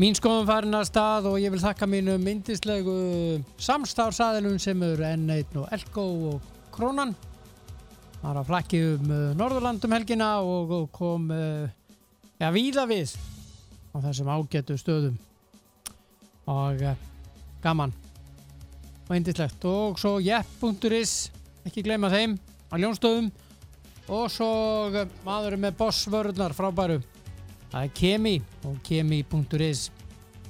Mín skoðum farin að stað og ég vil þakka mínu myndislegu samstársaðilum sem eru N1 og Elko og Krónan. Það var að flakki um uh, Norðurlandum helgina og, kom uh, ja, víða við á þessum ágætu stöðum. Og uh, gaman og indislegt. Og svo jepp.is, ekki gleyma þeim, á ljónstöðum. Og svo maðurinn með bossvörðnar frábæru. Það er Kemi og kemi.is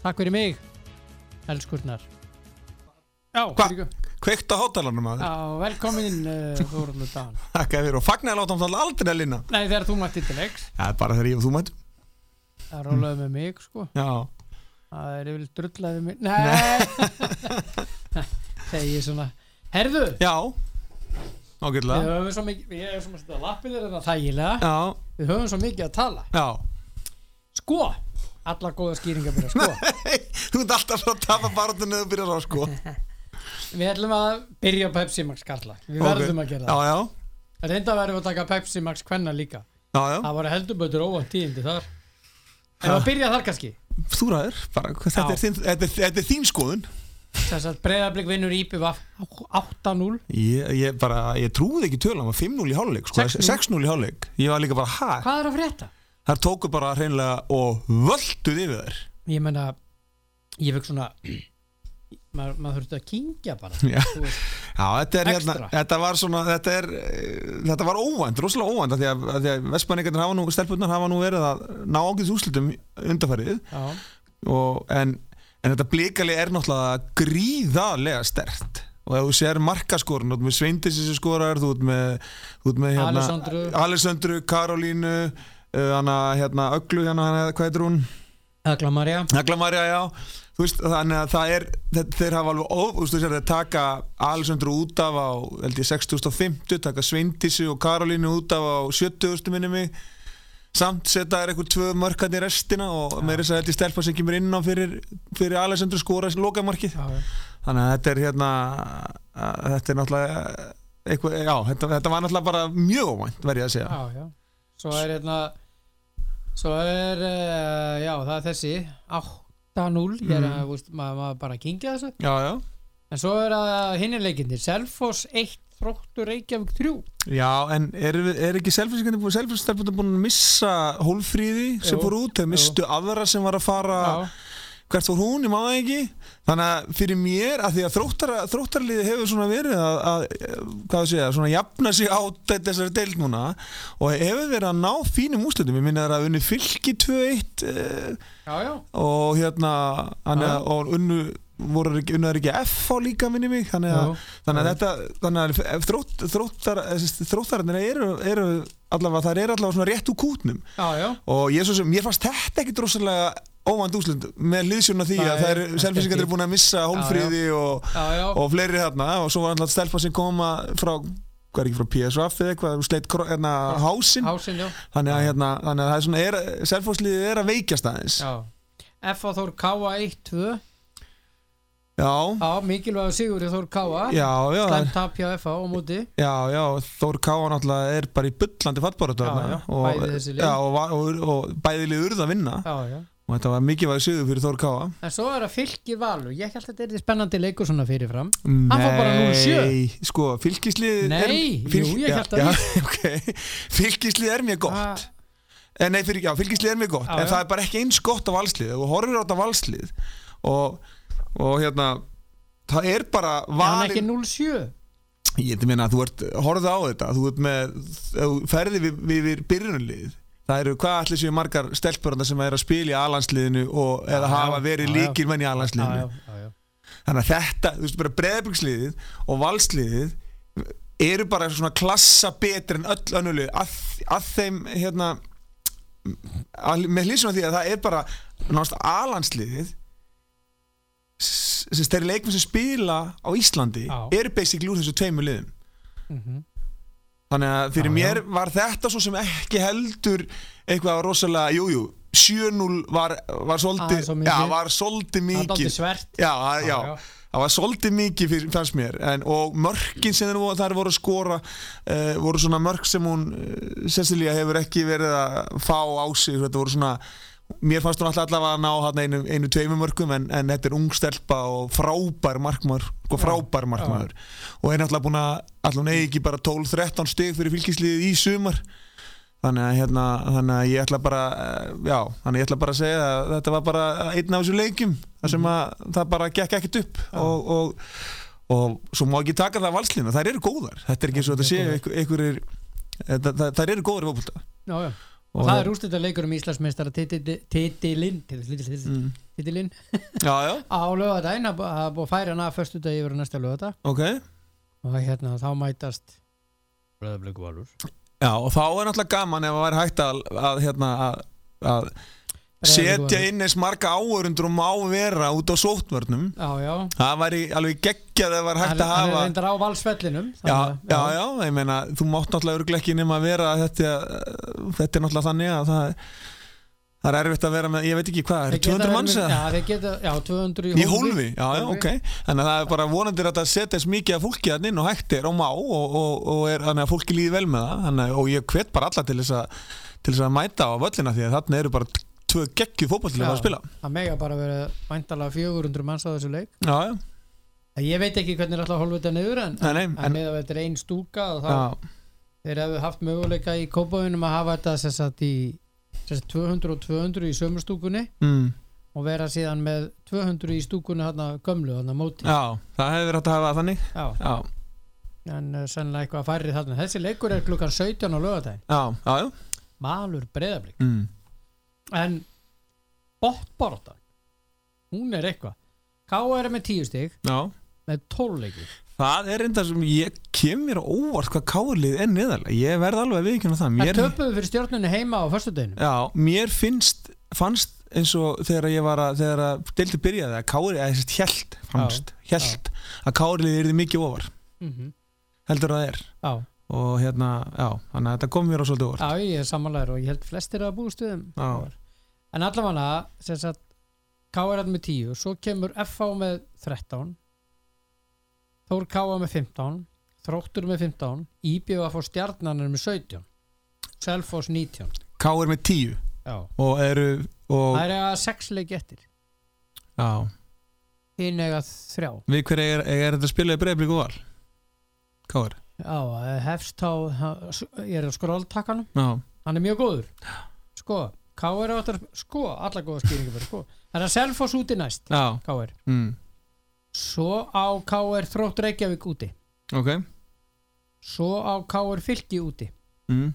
Takk fyrir mig, elskurnar. Já, Hva? Kveikt á hátalarnum að Já, velkomin uh, Þóruldur Dan Þakka þér og fagnar láta hann aldrei að linna Nei, þegar þú mætti til leiks Það er bara þegar ég og þú mættum. Það rólaði með mig, sko. Já, Það er yfir drullaði mig. Nei! Þegi svona Herðu, já. Við Ágætlega höfum svo mikið Ég er svona að lappið þér þetta þægilega. Já, Við höfum svo mikið að tala. Já Sko, alla góða skýringar byrja sko. Þú ert alltaf að tapa þegar þú byrjar á sko. Við ætlum að byrja á Pepsi Max Karla. Við verðum að gera Já, það. Já, Reynda verðum við að taka Pepsi Max Kvenna líka. Já, já. Það voru heldurbötur óvænt tíðindi þar. Ef að byrja þar kannski? Þú ræður, bara, þetta Já. er, þín, þetta, er, þetta er þín skoðun. Þess að breyðarblik vinnur Íbjöf 8-0 Ég, ég bara, ég trúði ekki tölum að 5-0 í hálfleik sko, 6-0. 6-0 í hálfleik. Ég var líka bara, hæ? Hvað er að frétta? Þar tóku bara hreinlega og völduð yfir þær. Ég menna Ég fekk svona maður, maður þurfti að kingja bara Já. Veist, Já, þetta er hérna, þetta var svona, þetta er, þetta var óvænt, rosalega óvænt, af því að, að, að Vestmanningarnir hafa nú, stelpunnar hafa nú verið að ná ákveðs úrslutum undarfærið, en, en þetta blíkali er náttúrulega gríðarlega stert, og ef þú sér markaskorun, þú ert með Sveindis sem skorar, þú ert með, með hérna, Alessandru. Alessandru, Karolínu, uh, hana, hérna, Öglu, hérna, hana, hvað heitir hún? Agla Marja Naglamarja, já þú veist, þannig að það er þeir, hafa alveg, ó, þú veist, þeir taka Alessandru út af á, held ég 6050, taka Sveindísi og Karolínu út af á 70. minni mig samt setja þær eitthvað tvö mörkarni í restina og ja. meira þess að þetta er stelpa sem kemur inn á fyrir, fyrir Alessandru skóra lokamarkið, Já, já. þannig að þetta er hérna að, þetta er náttúrulega eitthvað, já, þetta, þetta var náttúrulega bara mjög óvænt, verð ég að segja já, já Svo er hérna Svo er, uh, já, það er þessi 8-0 Ég er Mm. að, veist, maður, maður bara kingja þessu. Já, já, En svo er að hinni leikindir Selfoss 1, Þróttur Reykjavík 3 Já, en er, er ekki selfinsingandi búin selfinsingandi búin að missa hólfríði sem fór út, jú. mistu aðra sem var að fara, Já, hvert fór hún, ég maður ekki. Þannig að fyrir mér, að því að þróttara, þróttarliði hefur svona verið að, að hvað það segja, svona jafna sig á þessari deild núna og hefur verið að ná fínum úslutum, ég minna það að unni fylki 2-1 eh, já, já, og hérna og unnu voru unnaður ekki F á líka minni mig þannig að, Jú. þannig að þetta þannig að þrótt, þróttar, þróttararnir eru, eru allavega, það er allavega svona rétt úr kútnum já, já. og ég sem, mér fannst þetta ekki drosalega óvænt úslind með liðsjóna því að það er- eru selfinsingar búin að missa hólfríði og, já, já. og fleiri þarna og svo var alltaf stelpa sem koma frá hvað er ekki frá PSV eða eitthvað, sleitt hérna, já. þannig að, hérna, þannig að það er svona, selfhóðsliðið er að veikjast aðeins já. F.A. Þór Káa 1-2 já, mikilvæg sigur í Þór Káa já, já, það er- Slæmt tap hjá F.A. á móti. Já, já, Þór Káa náttúrulega er bara í lið. Já, og, va- og, og bæði lið urða að vinna. Já, já. Og þetta var mikilvæg sigur fyrir Þór Káa En svo er að fylgir valur. Ég held að þetta er því spennandi leikur svona fyrirfram. Hann fór bara 0-7. Nei, sko, fylgislið er, Nei, jú, ég hélt að já, okay. Fylgislið er mjög gott. Eh, Nei, fyrir, já, fylgislið er mjög gott En það er bara ekki eins gott á valslið. Og horfir á þetta valslið Og, og hérna Það er bara Er hann ekki valin 0-7 Ég meina að þú ert, horfðu á þetta Þú ert með, ef þú ferði við, við, við byrjunarlið. Það eru hvað allir séu margar stelpuranda sem er að spila í alansliðinu og eða Já, hafa verið já, já. líkir menn í Já, alansliðinu já, já, já. Þannig að þetta, þú veist bara breðbyggsliðið og valsliðið eru bara svona klassa betri en öll önnulið að, að þeim hérna að, með hlýsum að því að það er bara náttúrulega alansliðið þeir leikmenn sem spila á Íslandi Já. eru basically úr þessu tveimu liðum Mhm. þannig að fyrir Já, já. mér var þetta svo sem ekki heldur eitthvað rosalega, jújú jú, 7-0 var, var svolítið of mikið. já, Það já, já, Já, já, já. var svolítið mikið fyrir, fannst mér en, og mörkin sem þær voru að skora uh, voru svona mörk sem hún uh, Cecilia hefur ekki verið að fá á sig þetta voru svona mér fannst hún allavega að ná hann einu, einu tveimum mörgum en, en þetta er ung stelpa og frábær markmaður sko frábær markmaður. Og er náttúrulega búin að alltaf hún eigi ekki bara 12-13 stygg fyrir fylgisliðið í sumar. Þannig að hérna þannig að ég ætla bara eh, já, þannig að ég ætla bara að segja að þetta var bara einn af þessum leikjum þar sem að það bara gekk ekkert upp. Og, og, og svo má ekki taka það valslinu, þær eru góðar. Þetta er ekki eins og þetta séu einhver, það, það, þær eru góðar í já. Og það er úrstætt að leikur um Íslandsmeistara titilinn mm. titilinn. Á lögadaginn að að búið að færa hana að förstu dagi yfir næsta lögadag ok. Og hérna þá mætast Röðablöku Valur. Já, og þá er náttúrulega gaman ef það væri hægt að, að, hérna, að, að setja inn eins marga áörundur og má vera út á sóttvörnum. Já, já. Það væri alveg geggjað það var hægt að hafa reyndar á valsvellinum Já, já, já, ég meina, þú mátt náttúrulega ekki nema að vera þetta, þetta er náttúrulega þannig að það, það er erfitt að vera með, ég veit ekki hvað, er 200 manns eða? Já, geta, já, 200 í Í hólfi, já, já, ok. Þannig að það er bara vonandir að það setja þess mikið að fólki að inn og hægt er og má og, og, og er, þannig að fólki líði vel með það. Þannig, og ég hvet bara alla til þess að mæta á völlina því að þarna eru bara tvö geggjuð fótballtilega að spila. Það mega bara vera væntalega 400 manns á þessu leik. Já, já, Ég veit ekki hvernig er alltaf að þetta niður en, Nei, nei, en, en- með að þetta er ein stúka þeir hefðu haft möguleika í kópáinum að hafa þetta sem sagt í sem sagt 200 og 200 í sömurstúkunni mm, og vera síðan með 200 í stúkunni hérna gömlu, hérna móti. Já það hefur verið hægt að hafa það þannig. Já, en uh, sennilega eitthvað færri þarna. Þessi leikur er klukkan 17 á lögadaginn já, já, já. Malur breyðablík mm. En bóttbáratan hún er eitthvað. K.R. er með 10 stig. Já, með 12 leikir það er enda sem ég kem mér á óvart hvað kálið er neðarlega. Ég verð alveg að viðkjöna það. Það mér, töpuðu fyrir stjórnunni heima á föstudeginu Já, mér finnst fannst eins og þegar ég var að þegar að deildi byrjaði að kári eða þess held, fannst, held að kárið er mikið ofar. Mm -hmm. heldur að það er. Já, og hérna, já, þannig að þetta kom mér á svolítið óvart. Já, ég er samanlegar og ég held flestir að þeim. Já. En allavega sem sagt K.R. með 10 svo kemur F.A. með 13 Þór K.A. með 15 Þróttur með 15 Íbjöf að fá stjarnanir með 17 Selfoss 19 Káir með tíu Já. og eru og, Það er að 6 leik eftir já, hinn eiga þrjá við hver er, er þetta spilaði breyflik og val Káir, Já, eh, hefst á ég er á skrolltakkanum já, hann er mjög góður sko, K.R. áttur sko, alla góða skýringar fyrir sko er að Selfoss úti næst já K.R. mm, svo á K.R. Þrótt Reykjavík úti ok svo á K.R. Fylki úti mm,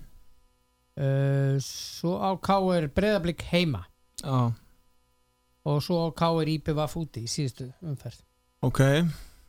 uh, svo á K.R. Breiðablík heima já, og svo á K.R. IPVF úti í síðustu umferð ok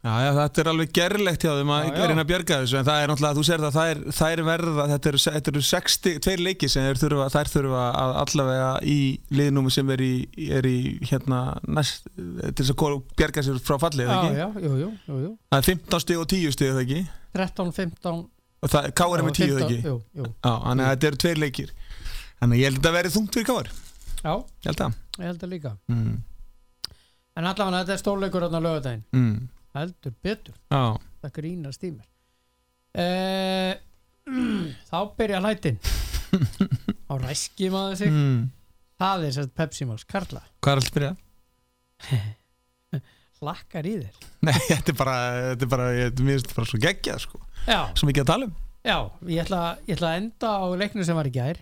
já, já, þetta er alveg gerlegt hjá þeim að Já, já. reyna að bjarga þessu en það er náttúrulega, þú sér það, það er, það er verða þetta eru, þetta eru 60, tveir leiki sem þær þurfa, þær þurfa að allavega í liðnúmi sem er í, er í hérna næst, til þess að bjarga sér frá fallið, já, ekki? já, jú, jú, jú, jú. Það er 15 stig og 10 stig, eða ekki? 13, 15 Og það, Káar er með 10, eða 15, ekki? jú, jú. Já, þannig að þetta eru tveir leikir Þannig ég held að þetta verði þungt fyrir Káar já, Ég held að ég held að líka mm. en allavega þetta er stórleikur á lögadaginn Mm. Heldur betur, Já, það grínast í mér. Uh, þá byrja hlætin á ræski maður sig. Mm. það er sérst Pepsi Max. Karla. Alltaf byrjað? hlakkar í þér. Nei, þetta er bara, þetta er bara, ég, mér finnst þetta bara svo geggjað sko. já, Svo mikið að tala um. Já ég, ætla, ég ætla að enda á leiknum sem var í gær.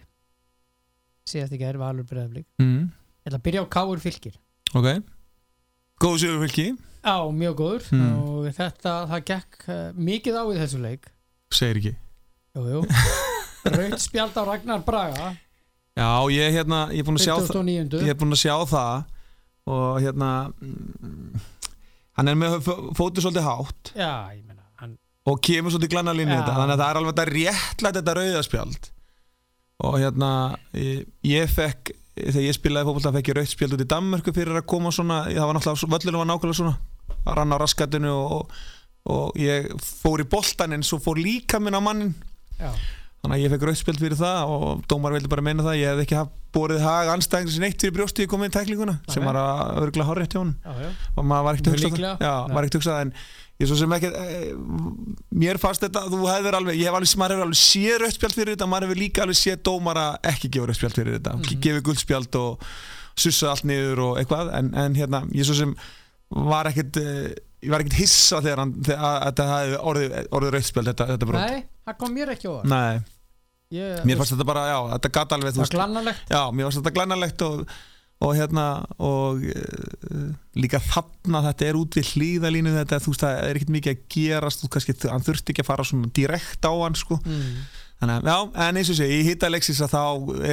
Síðast í gær Valur Breiðablík mm. ég ætla að byrja á Káur Fylkir. Ok. Góðu sigur fylki, já, mjög góður. Mm. og þetta, það gekk uh, mikið á í þessu leik. Segir ekki. Jú, jú. Raut spjald á Ragnar Braga. Já, ég er hérna, ég er búin að sjá það 29. Ég er búin að sjá það. Og hérna mm, Hann er með fó- fótið svolítið hátt. Já, ég meina hann, og kemur svolítið glanna línu þetta. Þannig að það er alveg þetta réttlætt þetta rauðaspjald og hérna ég, ég fekk þegar ég spilaði fótbolta fekk ég rauðspjald út í Danmörku fyrir að koma svona það var náttúrulega, völlunum var nákvæmlega svona að rann á raskatinu og, og ég fór í boltan en svo fór líka minn á mannin já, þannig að ég fekk rauðspjöld fyrir það og dómar vildi bara meina það ég hef ekki borið hag anstæðing sem neitt fyrir brjósti í komið í tæklinguna sem Nei. var að örgulega hárrétt hjá hún já, já. og maður var ekkert að hugsa Líklega. það já, Nei. var ekkert að hugsa það en ég svo sem ekki e, mér fannst þetta, þú hefur alveg ég hef alveg, maður hefur alveg séð rauðspjald fyrir þetta maður hefur líka alveg séð dómara ekki gefa rauðspjald fyrir þetta, mm. -hmm. gefið guldspjald og sussa allt niður og eitthvað en, en hérna, ég svo sem var ekkert e, ég var ekkert hissa þegar hann þetta hefði orðið, orðið rauðspjald þetta, þetta brot. Nei, það kom mér ekki á það Nei, ég, mér fannst þetta bara, já, þetta gata alveg Það veist, var glannalegt. Já, mér fannst þetta glænalegt og, og hérna og uh, líka þarna þetta er út við hlýðalínu þetta, þú veist, það er ekkert mikið að gerast þú kannski, hann þurfti ekki að fara svona direkt á hann sko, mm. Þannig að, já, en eins og sé, í hitta Alexis að þá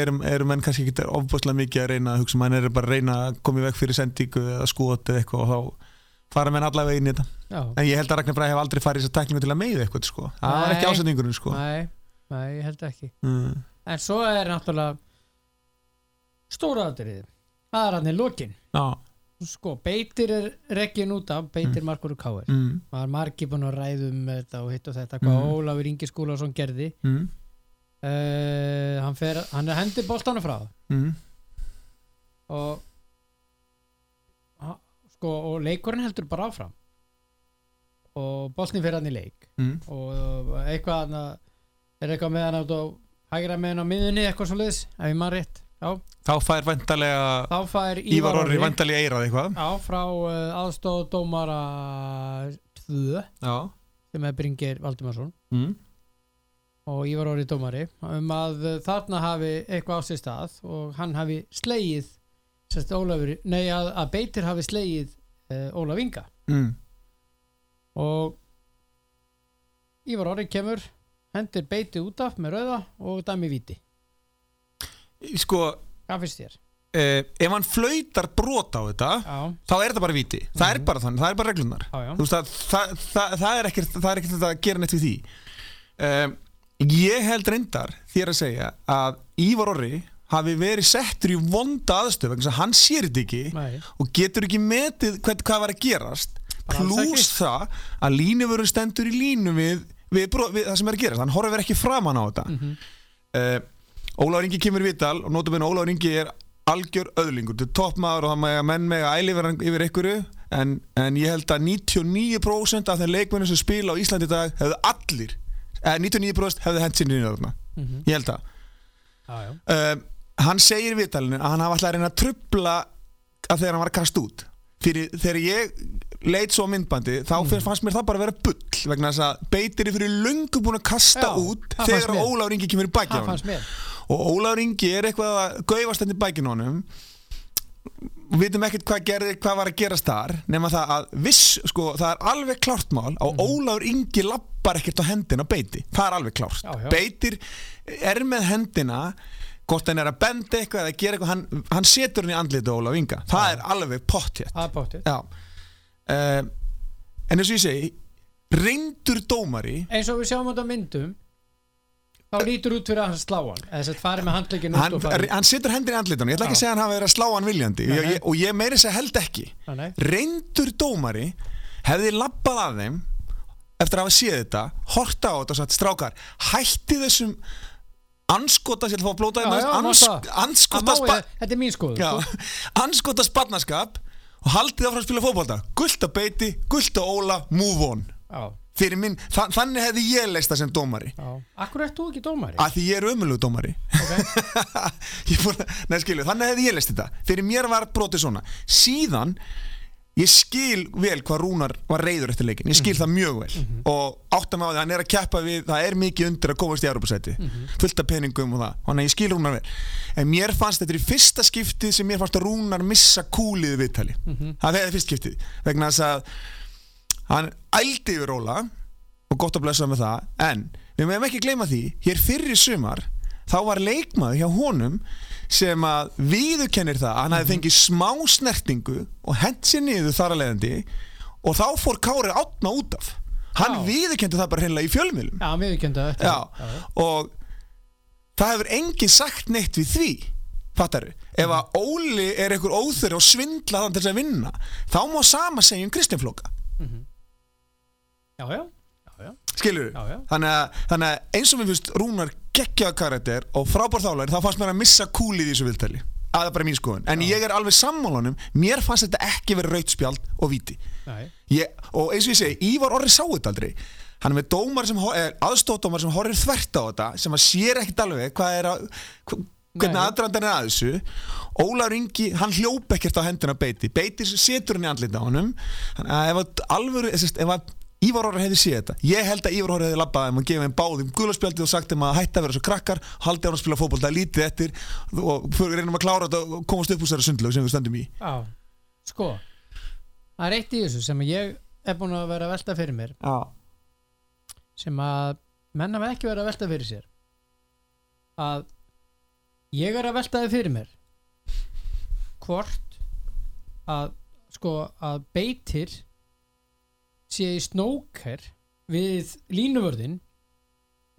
erum, erum menn kannski ekki ofbúslega mikið að reyna að hugsa, mann er bara að reyna að koma í veg fyrir sendingu eða skot eða eitthvað og þá fara menn allavega inn í þetta. Já, en ég held að Ragnar Bræði hef aldrei farið í þessa tæklingu til að meiða eitthvað sko, það var ekki Nei. ásendingurinn sko. Nei, nei, ég held ekki. Mm. En svo er náttúrulega stóra aðrið Það er lokin. Já, Sko, beitir er reggin út af Beitir Markur og Káir mm, Það var margir búin að ræðum þetta og hitt og þetta hvað Mm. Ólafur Ingi Skúlason gerði. Mm, uh, hann, fer, hann er hendi boltanu frá. Mm, og sko, og leikurinn heldur bara áfram. Og boltin fyrir hann í leik. Mm. og eitthvað er eitthvað með hann átt á hægra með hann á miðunni eitthvað svo liðs, ef ég maður rétt. Já, þá fær vantarlega þá fær Ívar Orri vantarlega eirað eitthvað. Já, frá uh, aðstóð dómara 2 já. Sem er Bringir Valdimarsson. Mm. Og Ívar Orri dómari um að uh, þarna hafi eitthvað á sér stað og hann hafi sérst Ólafur, nei að, að Beitir hafi slegið uh, Ólaf Inga. Mm. og Ívar Orri kemur hendir Beiti út af með rauða og dæmi víti. Sko hvað finnst þér? eh, ef hann flautar brot á þetta Já, þá er þetta bara viti, það er bara þannig, það er bara reglunar já, já, veist að það, það, það það er ekkert að gera neitt við því. Um, ég held reyndar þér að segja að Ívar Orri hafi verið settur í vonda aðstöð vegna að hann sér þetta ekki nei, og getur ekki metið hvað, hvað var að gerast. Pluss það að línuvörun stendur í línu við, við, við það sem er að gerast. Hann horfir ekki framan á þetta. Mm uh, Ólaður Ingi kemur í vital og notabene Ólaður Ingi er algjör öðlingur til toppmaður og það með að menn með að æli yfir, yfir einhverju en, en ég held að 99% af þeim leikmennum sem spila á Íslandi dag hefðu allir, eða 99% hefðu hent sinni í þarna, -hmm. ég held að já, um, hann segir í vitalinu að hann hafa alltaf að reyna að trubla að þegar hann var að kasta út. Fyrir þegar ég leit svo myndbandi þá mm. fannst mér það bara að vera bull vegna þess að beitir í fyrir löngu búin að kasta Já, út þegar. Óláður Ingi kemur í mér. Og Óláður Ingi er eitthvað að gaufast henni bækinu honum við vitum ekkert hvað, gerði, hvað var að gerast þar nema það að viss, sko, það er alveg klárt mál og Mhm. Óláður Ingi lappar ekkert á hendina á beiti, það er alveg klárt Já, já. beitir er með hendina hvort hann er að benda eitthvað eða gera eitthvað, hann, hann setur hann í andlita Óláður Inga, það Já. er alveg pottjætt það er bóttið Já uh, En eins og ég segi reyndur dómari eins og við sjáum þetta á myndum þá lítur út fyrir að hann slá hann þess að farið með handleikin út hann, og farið hann setur hendin í andlitunum, ég ætla ekki að segja hann hafi verið að slá hann viljandi Nei, ég, nei. ég, og ég meiri segja held ekki Nei, nei. reyndur dómari hefði labbað að þeim eftir að hafa séð þetta horta á þetta og sagt strákar hætti þessum anskota sér að fá að blóta Já, já, hérna ans, máta. Það anskota, má spa, ég, þetta er mín skoð já, sko. anskota spannaskap og haldið áfram að spila fótbolta gullt að beiti, gullt að óla, move on minn, þa þannig hefði ég leist það sem dómari. Já. Akkur ert þú ekki dómari? að því ég er ömulug dómari. Okay. Fór, nei, skilu, þannig hefði ég leist þetta. Fyrir mér var brotið svona. Síðan ég skil vel hvað Rúnar var reyður eftir leikin ég skil það mjög vel. Og áttam á því að hann er að keppa við það er mikið undir að komast í Europasæti fullt af peningum og það. Þannig ég skil Rúnar vel. En mér fannst þetta í fyrsta skiptið sem mér fannst að Rúnar missa kúlið við viðtali. Það hann ældi yfir Róla og gott að blessa með það en við meðum ekki gleyma því hér fyrir sumar þá var leikmaður hjá honum sem að viðurkennir það að hann hefði fengið smá snertingu og hent sér niður þar að leiðandi og þá fór Kári átna út af. Hann Já. viðurkendi það bara hreinlega í fjölmiðlum. Já, viðurkenda þetta Já, og það hefur enginn sagt neitt við því fattaru, ef að Óli er einhver óþur og svindla þann til að vinna þá má sama segja um Kristján Flóka. Já, já, já, já. skilur Já, já. Þannig, þannig að eins og mér finnst Rúnar geggjaða karakter og frábár þálar þá fannst mér að missa kúlið í þessu viðtali. Að það er bara mín skoðun, en ég er alveg sammálunum mér fannst þetta ekki verið rautspjald og Nei. ég, og eins og ég segi, Ívar Orri sá þetta aldrei. Hann er með dómar sem aðstóðdómar sem horfir þvert á þetta sem að sér ekkert alveg hvað er að hva- hvernig aðdrandan er að þessu. Ólaur Ingi, hann hljóp ekkert á hendina beiti, beiti setur hann í andlita á honum Ívar Orri hefði séð þetta. Ég held að Ívar Orri hefði labbað þeim og gefið þeim báðum gulaspjaldið og sagt þeim að hætta að vera svo krakkar haldi á hann að spila fótboll, það er lítið eftir og fyrir reynum að klára þetta og komast upp úr þessari sundlög sem við stöndum í. Já, sko Það er eitt í þessu sem ég er búin að vera að velta fyrir mér. Já, sem að menn hafa ekki verið að velta fyrir sér. Að ég er að velta þið fyrir mér hvort að sko að beitir sé í snóker við línuvörðin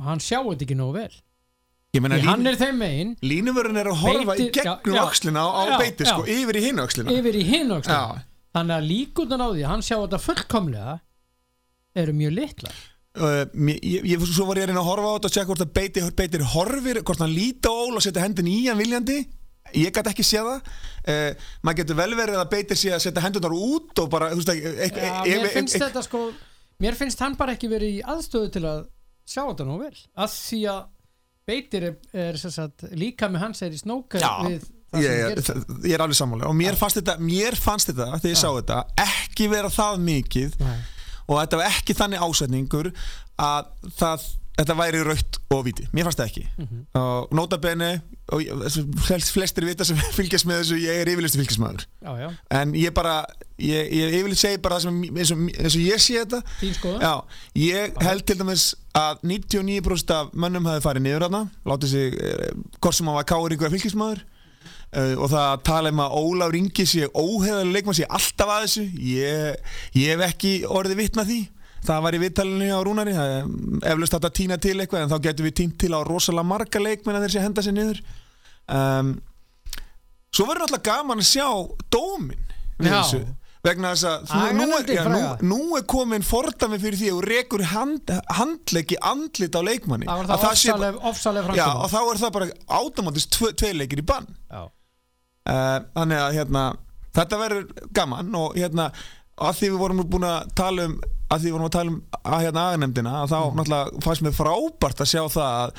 og hann sjá þetta ekki nógu vel. Meina því hann er þeim megin. Línuvörun er að horfa í Beitir- gegnum öxlina á, Já, beiti sko, já. yfir í hinn öxlina. Yfir í hinn Já, þannig að líkundan á því að hann sjá þetta fullkomlega eru mjög litlar. Uh, ég, ég, svo var ég að reyna að horfa á þetta og tjekka hvort að beiti, beitir horfir hvort hann líti á Óla og setja hendin í hann viljandi ég gæti ekki séð það. Uh, maður getur vel verið að beitir sé að setja hendunar út og bara, veist ekki e, Já, mér finnst þetta sko mér finnst hann bara ekki verið í aðstöðu til að sjá þetta nú vel. Að því að beitir er, er sagt, líka með hans er í snókar Já, við það sem ég, gerist. ég, ég er alveg sammála og mér fannst þetta, mér fannst þetta þegar ég sá þetta, ekki vera það mikið Nei. og þetta var ekki þannig ásetningur að það, þetta væri rautt og viti, mér fannst það ekki. Og nota bene og þessu- flest- flestir vita sem fylgjast með þessu ég er yfirlistu fylgjastmaður en ég bara, ég, ég yfirlist segi bara það sem, eins og, eins og ég sé þetta. Já, ég held til dæmis að 99% af mönnum hafi farið niður hana, látið sig eh, hvort sem hann var káringur að fylgjastmaður Uh, og það að tala um að Ólaf Ringi sé óheðalega leikmann sé alltaf að þessu ég, ég hef ekki orðið vitna því það var í vittalinu á Rúnari það eflaust þetta að týna til eitthvað en þá getum við týnt til á rosalega marga leikmenn að þeir sé henda sér niður. Um, svo verður alltaf gaman að sjá dómin við þessu vegna þess að þú, nú, er, já, nú, nú er komin fordami fyrir því að þú rekur hand, handleggi andlit á leikmanni. Það það sé- ofsaleg, ofsaleg já, og þá er það bara automatist tve, tvei leikir í bann. Uh, þannig að hérna, þetta verður gaman og hérna að því við vorum búin að tala um að því við vorum að tala um að hérna aganemdina að þá náttúrulega fannst mér frábært að sjá það að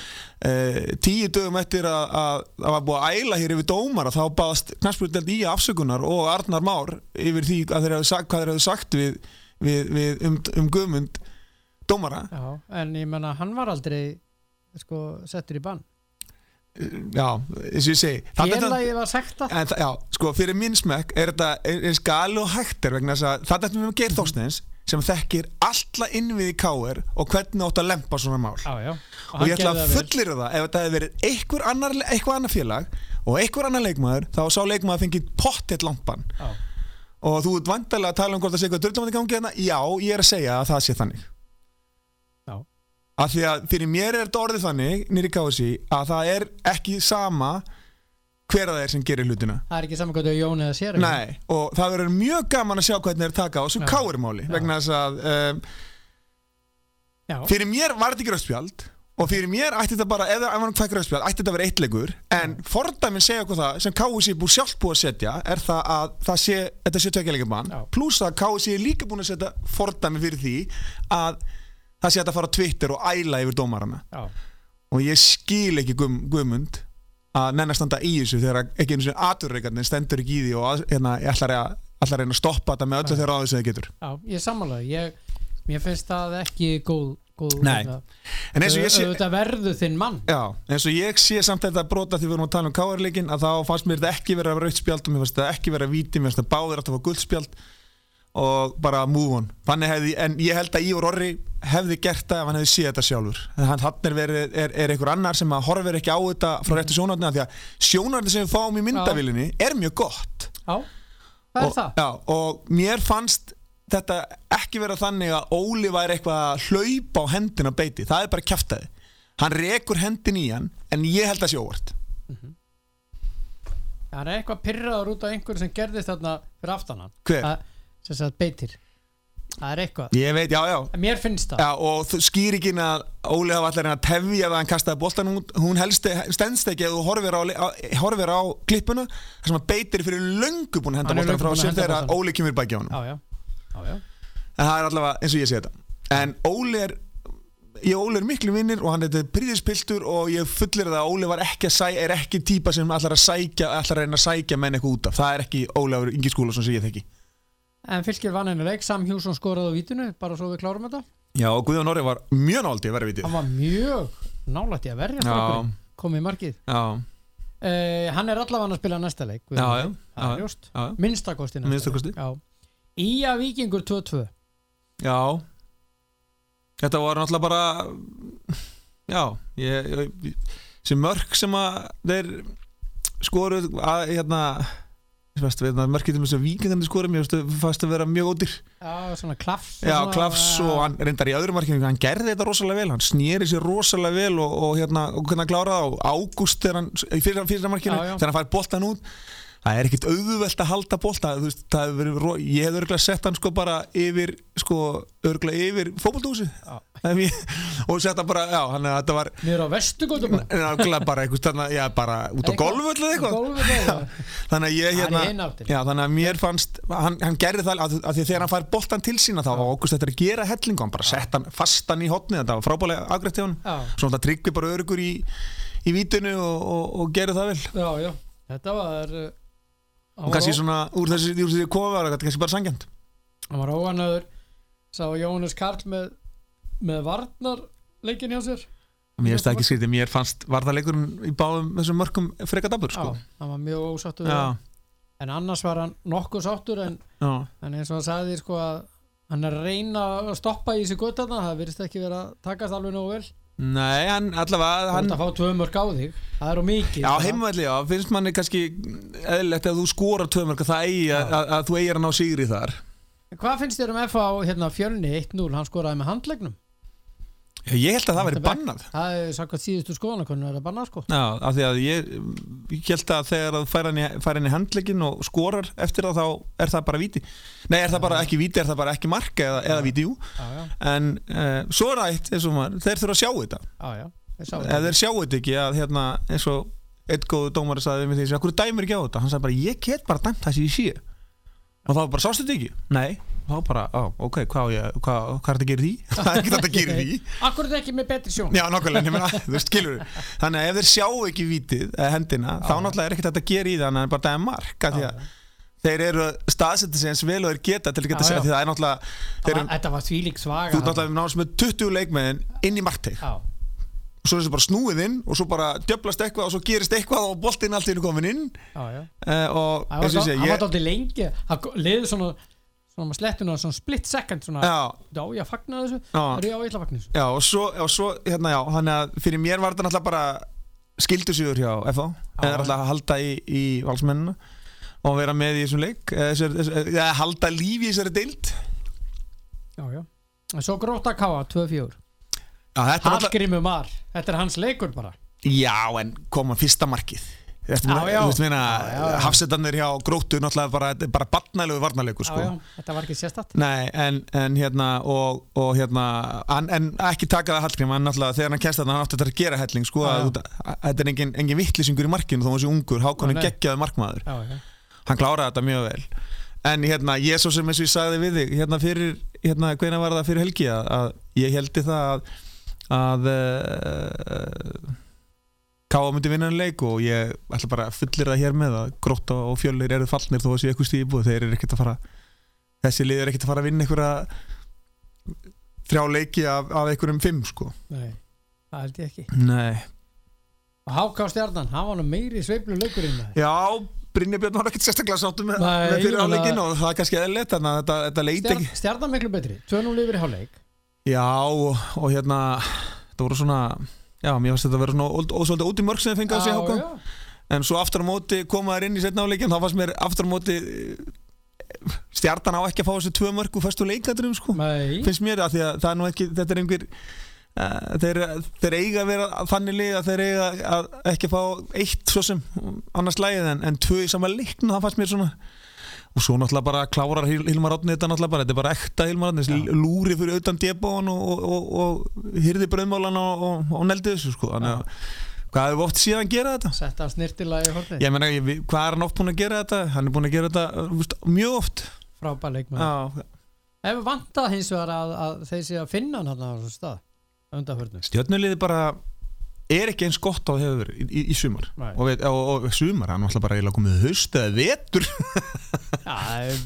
uh, tíu dögum eftir að, að það var búið að æla hér yfir dómar að þá baðast knæspurðeld í afsökunar og Arnar Már yfir því að þeir hefðu sagt, hvað þeir hefðu sagt við, við, við um, um Guðmund dómara. Já, en ég menna hann var aldrei sko settur í bann. Já, eins og ég segi félagið var sekta En það, já, sko, fyrir minn smekk er þetta eins gali og hægt er vegna þess að þetta er með Geir Þórsneins sem þekkir alla innvið í káir og hvernig átt að lempa svona mál. Já, já, og ég ætla að fullir það ef þetta hefði verið einhver annar, annar félag og einhver annar leikmaður þá sá leikmaður fengið pottet lampan. Já, og þú ert vandalega að tala um hvort það sé eitthvað dörðlumandi gangi hérna. Já, ég er að segja að það sé þannig. Af því að fyrir mér er þetta orðið þannig nýri kási að það er ekki sama hver að það er sem gerir hlutina. Það er ekki saman hvað þau Jón eða sér Nei, og það verður mjög gaman að sjá hvernig þeir taka á káirmáli Já. vegna þess að um, fyrir mér var þetta ekki rauðspjald og fyrir mér ætti þetta bara, ef það var hvað rauðspjald ætti þetta að vera eitt leikur. En fordæmin segja okkur það sem KSI er búið sjálf búið að setja er það að það sé, þetta sé tökjaleikabann Já. pluss að KSI er líka búin að setja fordæmi fyrir því að það sé að fara á Twitter og æla yfir dómarana. Já, og ég skil ekki Guðm, Guðmund að nenn að standa í þessu þegar ekki einu sinni aturreikarnir stendur ekki í því og að- hérna, ég ætla að, að reyna að stoppa þetta með öllu þegar áður sem þið getur. Já, ég sammála ég, finnst það ekki góð, góð hérna, eins og auðvitað verðu þinn mann. Já, eins og ég sé samt þetta brota því við vorum að tala um káarleikin að þá fannst mér þetta ekki vera rautspjald og mér fannst þetta ekki vera víti, mér fannst þetta báðir að fá guldspjald og bara move on. Hefði, en ég held að Ívar Orri hefði gert það ef hann hefði séð þetta sjálfur. Hann er, verið, er, er einhver annar sem að horfir ekki á þetta frá réttu sjónarni því að sjónarni sem við fáum í myndavilinni er mjög gott. Já, það er og, það? Já, og mér fannst þetta ekki vera þannig að Óli væri eitthvað að hlaupa á hendina beiti, það er bara kjaftaði hann rekur hendin í hann en ég held að sé óvart. Það er eitthvað pyrraður út af einhverju sem gerðist þarna fyrir aftan hann. Hver? Það- sem sagt beitir. Það er eitthvað. Ég veit, já, já. Mér finnst það. Já, og skýringin að Óli hafa allir að tefja það hann kastaði boltan út hún helst, stendst ekki að þú horfir á, á, horfir á klippuna sem að beitir fyrir löngu búin að henda löngu frá að henda þegar. Óli kemur baki á hann en það er allavega eins og ég sé þetta. En Óli er ég og Óli er miklu vinnir og hann er príðispiltur og ég fullir það að Óli var ekki að sæ, er ekki típa sem allar að sækja allar að reyna að sækja menn eitthvað út af. Það er ekki Óli áður yngi skóla sem ég þekki En fylgir vann henni leik Sam Hjússon skoraði á vítinu bara svo við klárum þetta. Já, og Guðjón Orri var mjög náldi að vera vitið Hann var mjög nálægt í að verja strákurinn. komið í markið. Já, uh, Hann er allavega að spila næsta leik já, já, Það er ljóst. Minnstakosti næsta leik. Já. Ía Víkingur 2-2 Já. Þetta var náttúrulega bara Já ég, ég, sem mörk sem að þeir skoruð að hérna þess að vikingandi skoruð mér fannst að vera mjög ódýr. Já, svona klafs Já, Klafs og hann reyndar í öðrum markinu hann gerði þetta rosalega vel, hann snýri sér rosalega vel og, og hérna, og hann kláraði á ágúst í fyrra, fyrra markinu þegar hann fær boltan út. Það er ekkit auðvelt að halda bolta veist, verið, ég hef örgulega sett hann sko bara yfir, sko, örgulega yfir fótboltúsi Já. Og sett hann bara, já, hann að þetta var Niður á nákvæmlega bara eitthvað, þannig, já, bara út á golfu eða eitthvað. það þannig að ég Það er hérna já, þannig að mér fannst hann, hann gerði það að, að því að þegar hann fær boltan til sína þá Ágúst þetta að gera hellingu hann bara sett hann fastan í hotni þetta var frábælega afgrætt hjá hann Já, svo hann tryggvi bara örugur í, í vítinu og, og, og gerði það vel. Já, já. Þetta var uh, og kannski svona úr þessi, úr þessi kofa þetta kannski bara sangjant Hann var óanöður Sá Jóhannes Karl með með varnarleikin hjá sér. Mér finnst það ekki skrítið, mér fannst varðarleikurinn í báðum þessum mörkum freka dabur sko. Já, hann var mjög ósáttur það. En annars var hann nokkuð sáttur en, en eins og hann sagði sko að hann er að reyna að stoppa í sig göttarna það virðist ekki vera að takast alveg nógu vel. Nei, hann allavega Þú hann, ert að fá tvö mörg á þig Það er á mikið Já, sko. heimvelli, já, finnst manni kannski eðlilegt ef þú skorar tvö mörg að það að, að, að þú eigir að ná sigri þar. Hvað finnst þér um FA hérna, fjölni 1-0, hann skoraði með handlegnum Já, Ég held að það Þetta bannað. Það er sakvað síðustu skoðanakonur er það bannað sko. Já, af því að ég, ég held að þegar þú fær hann í handlegin og skorar eftir það þá er það bara víti. Nei, er það bara ekki víti, er það bara ekki marka eða, eða víti, jú. Já, já, En uh, svo er það og maður, þeir þurfa að sjá þetta. Já, já Ég sá Ef það. þeir sjá þetta ekki að hérna, eins og einn góðu dómari sagði mig því, hverju dæmir ekki á þetta? Hann sagði bara, ég get bara dæmt það sem ég sé. Og þá bara, sástu þetta ekki? Nei, þá bara, á, ok, hvað, er þetta að gera því? það er ekki þetta að gera því. Akkur er þetta ekki með betri sjón? Já, nokkulega, þú skilur Þannig að ef þeir sjá ekki vítið, eða hendina þá náttúrulega er ekkert að gera í það en það er bara dæma mark af því að þeir eru staðsetja sig eins vel og þeir geta til að geta Já, segja því það er náttúrulega Þetta var þvílík svaga þú náttúrulega náttúrulega með 20 leikmenn inn í markteg. Og svo er þessu bara snúið inn og svo bara djöblast eitthvað og svo gerist eitthvað og boltinn allt í einu komin inn. Og Það var, það dálítið lengi. Það liði svona svona með slettuna, svona split second svona, já, ég fagnaði þessu. Já, Það er já, ég ætla að fagna þessu. Já, og svo, og svo hérna já, þannig að fyrir mér var þetta náttúrulega bara skildusigur hjá FH eða alltaf að halda í, í valsmennina og vera með í þessum leik. Eða, þessar, þessar, eða halda lífi í þessari deild. Já, já. En svo gróta káa, 2-4 Já, þetta er náttúrulega Hallgrímur Mar, þetta er hans leikur bara. Já, en koma fyrsta markið Hafsetarnir hjá gróttu náttúrulega bara, bara barnælegu varnarleikur sko. Þetta var ekki sérstatt Nei, en, en hérna og, og hérna, en, en ekki taka það náttúrulega þegar hann kemst þarna hann átti þetta að gera helling, sko, Já, að, já. þetta er engin, engin vittlisingur í markinu þó hann sé ungur, nei. geggjaði markmaður. Já, hann kláraði þetta mjög vel. En hérna, ég svo sem eins og ég sagði við þig hérna fyrir, hérna, hvena var það fyrir helgi að, að ég heldi það að að uh, Káa myndi vinna en leik og ég ætla bara að fullir það hér með að grótta og fjöllir eru fallnir þó að sé eitthvað stíði búið, þeir eru ekkert að fara þessi lið er ekkert að fara að vinna einhverja þrjá leiki af, af einhverjum fimm sko. Nei, það held ég ekki. Nei. Og Háká Stjarnan, hann var nú meiri sveiflu leikurinn með Já, Brynja Björn var ekkert sérstaklega sáttu með, með fyrir ég áleikin meina- og það er kannski þannig að þetta, þetta leiti ekki Stjarnan, miklu betri, 2-0 yfir í hálfleik. Já, og, og hérna það voru svona, já, mér finnst þetta að vera svona ó- ósvöldi út í mörg sem þeir fengið að sig háka en svo aftur á móti koma þær inn í setna áleikin þá fannst mér aftur á móti eh, stjartan á ekki að fá þessi tvö mörg úr fyrstu leikadrum sko, nei. Finnst mér að að það er nú ekki, þetta er einhver uh, þeir, þeir eiga að vera þannig lið að þeir eiga að ekki fá eitt svo sem annars lægið en, en tvö í sama leikn það fannst mér svona og svo náttúrulega bara klárar Hil- Hilmar Átni þetta náttúrulega bara, þetta er bara ekta Hilmar þessi lúri fyrir utan debóan og, og, og, hyrði bröðmálan og, neldi þessu sko. Að hvað hefur oft síðan að gera þetta? Setta snirtilega í hortið við- hvað er hann oft búin að gera þetta? Hann er búin að gera þetta veist, mjög oft. Frábær leikmaður. Já, Ef vantað hins vegar að, að þeir sé að finna hann á þessum stað stjörnuliði bara er ekki eins gott á það hefur verið í, í, í sumar. Nei. og, og, og sumar, hann var alltaf bara eiginlega komið haust eða vetur. Já,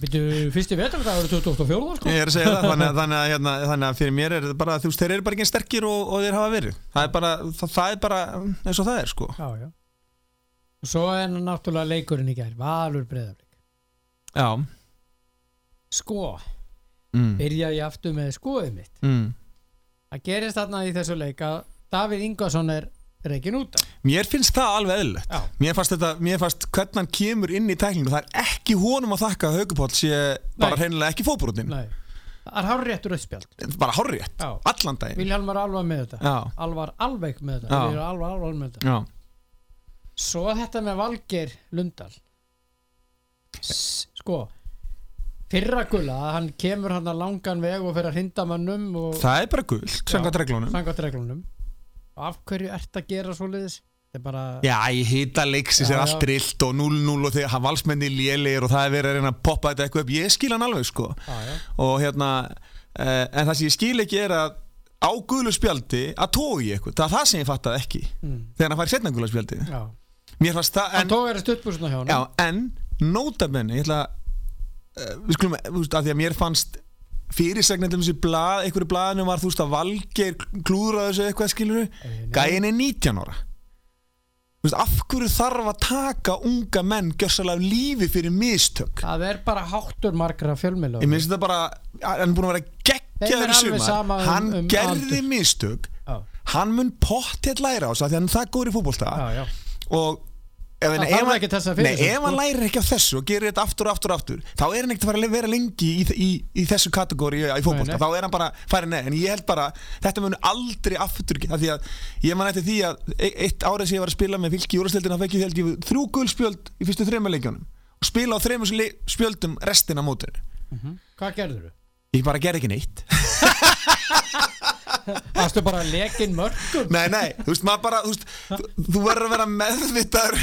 byrju, fyrsti vetur það eru 2004 sko. Ég er að segja það, þannig, að- þannig, að, hérna, þannig að fyrir mér er bara, þú veist, þeir eru bara ekki sterkir og, og þeir hafa verið, það er bara það, það er bara eins og það er sko. Já, já. Og svo er náttúrulega leikurinn í gær Valur breyðaflik Já, Sko, mm, byrja ég aftur með skoðið mitt. Mm. Það gerist þarna í þessu leik að Davíð Ingvarsson er reikin út af. Mér finnst það alveg eðlilegt. Já. mér fannst þetta, mér fannst hvernig hann kemur inn í tæklingu, það er ekki honum að þakka að Haugupáll sé bara Nei. hreinlega ekki fótbrotin, Nei, það er hárréttur auðspjald bara Já. allan daginn. Vilhjálmar alvar með þetta. Já, Alvar alveg með þetta. Já. Alvar alvar með þetta. Svo þetta með Valgeir Lundal Sko Fyrra gula, hann kemur hann að langan veg og fyrir að hrinda mannum og það er bara guld, samkvæmt reglunum af hverju ert að gera svoleiðis? Þetta er bara Já, ég hita leiksis Já, er allt rillt og 0-0 og þegar valsmenni lélegir og það er verið að reyna að poppa þetta eitthvað upp. Ég skil hann alveg sko. Já, já, og hérna, uh, en það sem ég skil ekki er að á gulu spjaldi að tói eitthvað, það er það sem ég fattaði ekki mm, þegar hann fær setna gula spjaldi mér fannst það, en, tók er stuttbúsuna hjá hann en nótabenni, ég ætla uh, við skulum, að því að mér fannst fyrirsegnendum þessi blað, einhverju blaðinu var þú veist að Valgeir klúðraði þessu eitthvað skiluru Gæin er 19 ára. Þú veist, af hverju þarf að taka unga menn gjörsalega lífi fyrir mistök? Það er bara háttur margra fjölmiðlu ég minnst þetta bara hann er búin að vera geggjaður í sumar. um- hann um gerði aldur. mistök. Já, hann mun pottið læra á þessu af því hann það góður í já. og ef, Það ef, hann- nei, ef hann sko. lærir ekki af þessu og gerir þetta aftur og aftur og aftur þá er hann ekkert að fara að vera lengi í, í, í þessu kategóri í, í Nei, nei. þá er hann bara farið neð en ég held bara þetta mun aldrei aftur af því að ég man eftir því að e- eitt árið sem ég var að spila með fylki í úrstildina fekk ég held ég þrjú gulspjöld í fyrstu þreymur leikjónum og spila á þreymur spjöldum restina mótur hvað gerður þú? ég bara gerði ekki neitt varstu bara lekin mörgum nei nei, þú veist maður bara veist, þú, verður að vera meðvitaður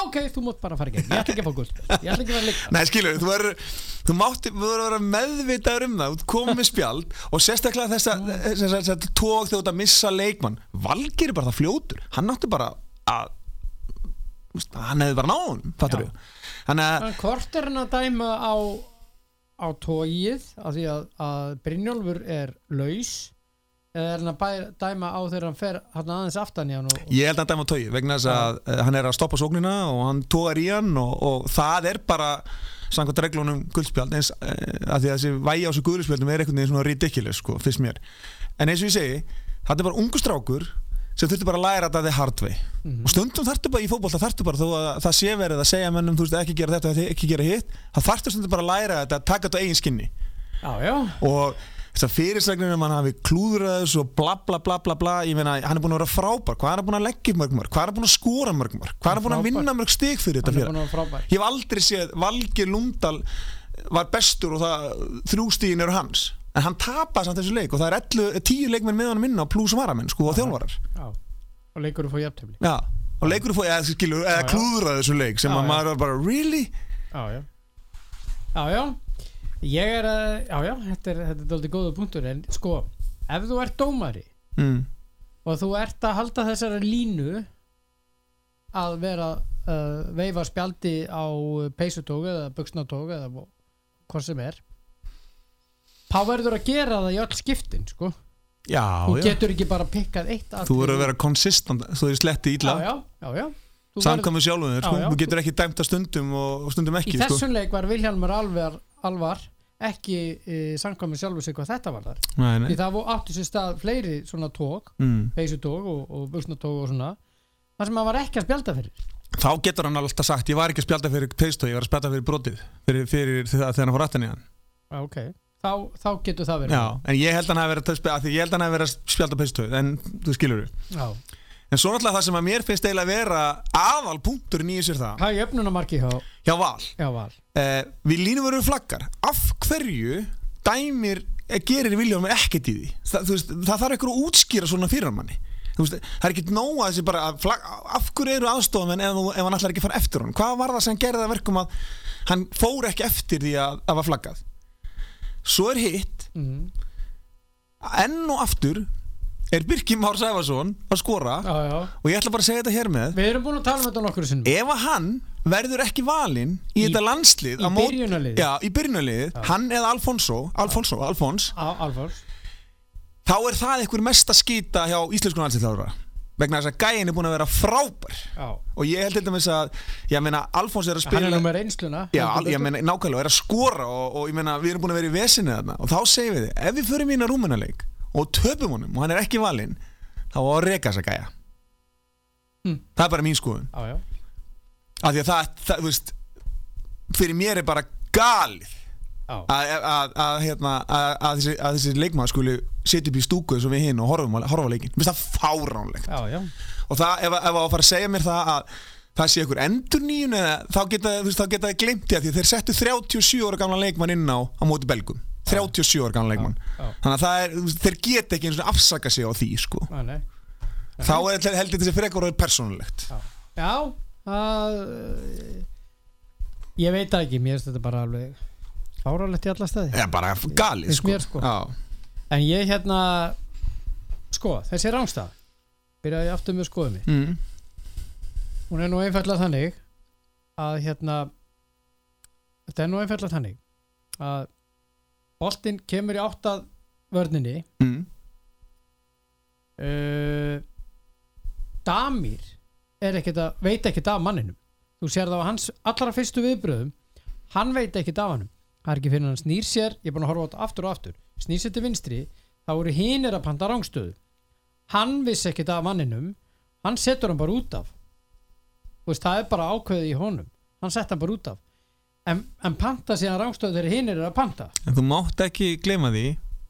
ok, þú mátt bara fara ekki ég ætla ekki að fá guld ég ætla ekki að vera líka Nei, skilur, þú verður þú mátti, þú verður að vera meðvitaður um það. Komið spjald og sérstaklega þess að þess að- að tók þú ert að missa leikmann. Valgir bara það fljótur. Hann átti bara að hann hefði bara náðun fattur þú þannig að hvort er hann að dæma á á tóið af því að, að Brynjólfur er laus. Eða er hann að bæ, dæma á þegar hann fer hann aðeins aftan í hann og, ég held að dæma tói vegna þess að uh, hann er að stoppa sóknina og hann tógar í hann og, og það er bara samkvæmt reglunum guldspjald eins uh, að því að þessi vægi á þessu guldspjaldum er einhvern veginn svona ridiculous sko, fyrst mér. En eins og ég segi, þetta er bara ungu strákur sem þurfti bara að læra þetta the hard way. Mhm. og stundum þarftu bara í fótbolta þarftu bara þó að það sé verið að segja mennum þú veist ekki gera þetta, ekki gera hitt það þarftu stundum bara að læra þetta, taka þetta á eigin skinni. Já, og fyrirsagnir um hann hafi klúðrað þessu og bla bla bla bla bla ég meina, hann er búin að vera frábær, hvað er hann búin að leggja mörg mörg, hvað er hann búin að skora mörg mörg? Hvað er hann búin að vinna mörg stig fyrir þetta fyrir að ég hef aldrei séð Valgir Lundal var bestur og það þrjú stíðin eru hans en hann tapaði samt þessu leik og það er 11, 10 leikmenn með hann minna pluss varamenn sko og þjálfarar. Já. og leikur að fá jafntöfli já, og leikur fóði eða, skilur, eða klúðraði þessu leik sem Já, að maður var bara really? Já, já. Já, já. Ég er að, já, já, þetta er þetta er doldið góða punktur en sko, ef þú ert dómari mm. og þú ert að halda þessari línu að vera uh, veifa spjaldi á peysutóg eða buksnatóg eða hvað sem er þá verður að gera það í öll skiptin sko. já, þú já. getur ekki bara pikkað eitt þú verður að vera konsistent þú er sletti ítla já, já, já, já. Þú samkvæmur sjálfum þér, sko. Já, já. þú getur ekki dæmt að stundum og og stundum í ekki sko. þessum leik var Vilhjálmur alvar, alvar ekki e, samkvæmur sjálfur sig hvað þetta var þar nei, nei. því það vo- áttu sér stað fleiri svona tók Mm. peysutóg og, og buksnatóg og svona þar sem hann var ekki að spjalda fyrir þá getur hann alltaf sagt ég var ekki að spjálta fyrir peistói, ég var að spjálta fyrir brotið fyrir, fyrir það þegar hann fór aftan í hann Já, ok, þá, þá getur það verið já, en ég held hann að að hann að vera að spjálta peistói en þú skilur. Já. en svo náttúrulega það sem að mér finnst eiginlega að vera aðal punkturinn í er það. Hvað er öfnunamarki hjá, hjá val. Hjá val? eh, við línum verum flaggar. Af hverju dæmir eh, gerir Viljón með ekkert í því? Það, þú veist, það þarf eitthvað að útskýra svona fyrir manni. Þú veist, það er ekkert nóg að þessi bara að flag, af hverju eru aðstofamenn ef, þú- ef hann ætlar ekki að fara eftir honum? Hvað var það sem gerði það verkum að hann fór ekki eftir því að það var flaggað svo er hitt Mm. enn og aftur er Birkir Már Sæfarsson að skora Já, já. og ég ætla bara að segja þetta hér með Við erum búin að tala um þetta nokkur sinnum. ef að hann verður ekki valinn í, Í- þetta landslið í í byrjunarliðið, hann eða Alfonso Alfonso, Alfons Á, Alfons. þá er það einhver mest að skýta hjá íslensku landslið vegna þess að gæin er búin að vera frábær Já. og ég held til dæmis að ég meina Alfons er að Hann er spila nú með reynsluna. Já, ég meina nákvæmlega, er að skora og, og ég meina við erum búin að vera í vesinni þarna og þá segjum við þið, ef við förum í hérna rúmenaleik og töpum honum og hann er ekki valinn þá á að reka þessa gæja Mm. það er bara mín skoðun af því að það, það þú veist fyrir mér er bara galið. Að, hérna, að, þessi, að þessi leikmaður skuli setja upp í stúku og við hinn og horfa leikin mér finnst það fáránlegt. Já, já. og það, ef, ef að fara að segja mér það að það sé einhver endur nýjun þá geta, það glimt í að því þeir settu 37 ára gamla leikmann inn á á móti belgum. 37 ára gamla leikmann. Já, þannig að er, þeir geta ekki eins og afsaka sig á því sko. Nei, nei. þá er heldur þessi frekar og persónulegt. Já. Það... Ég veit ekki, mér finnst þetta bara alveg fáralegt í alla staði. eða bara galið sko. mér, sko. Já. En ég hérna, sko, þessi rángstað, byrjaði aftur með skoðum mig. Mm. Hún er nú einfallega þannig að hérna, þetta er nú einfallega þannig að boltinn kemur í áttað vörninni Mm. uh, Damir er ekkert að, veit ekkert af manninum þú sér það á hans allra fyrstu viðbröðum hann veit ekkert af hannum það er ekki fyrir hann snýr sér, ég er búin að horfa á þetta aftur og aftur. Snýr sér til vinstri, þá eru hinir að panta rángstöðu hann vissi ekkert af manninum hann setur hann bara út af. Veist, það er bara ákveðið í honum. Hann sett hann bara út af. En, en panta síðan rángstöðu þegar hinir er að panta? En þú mátt ekki gleyma því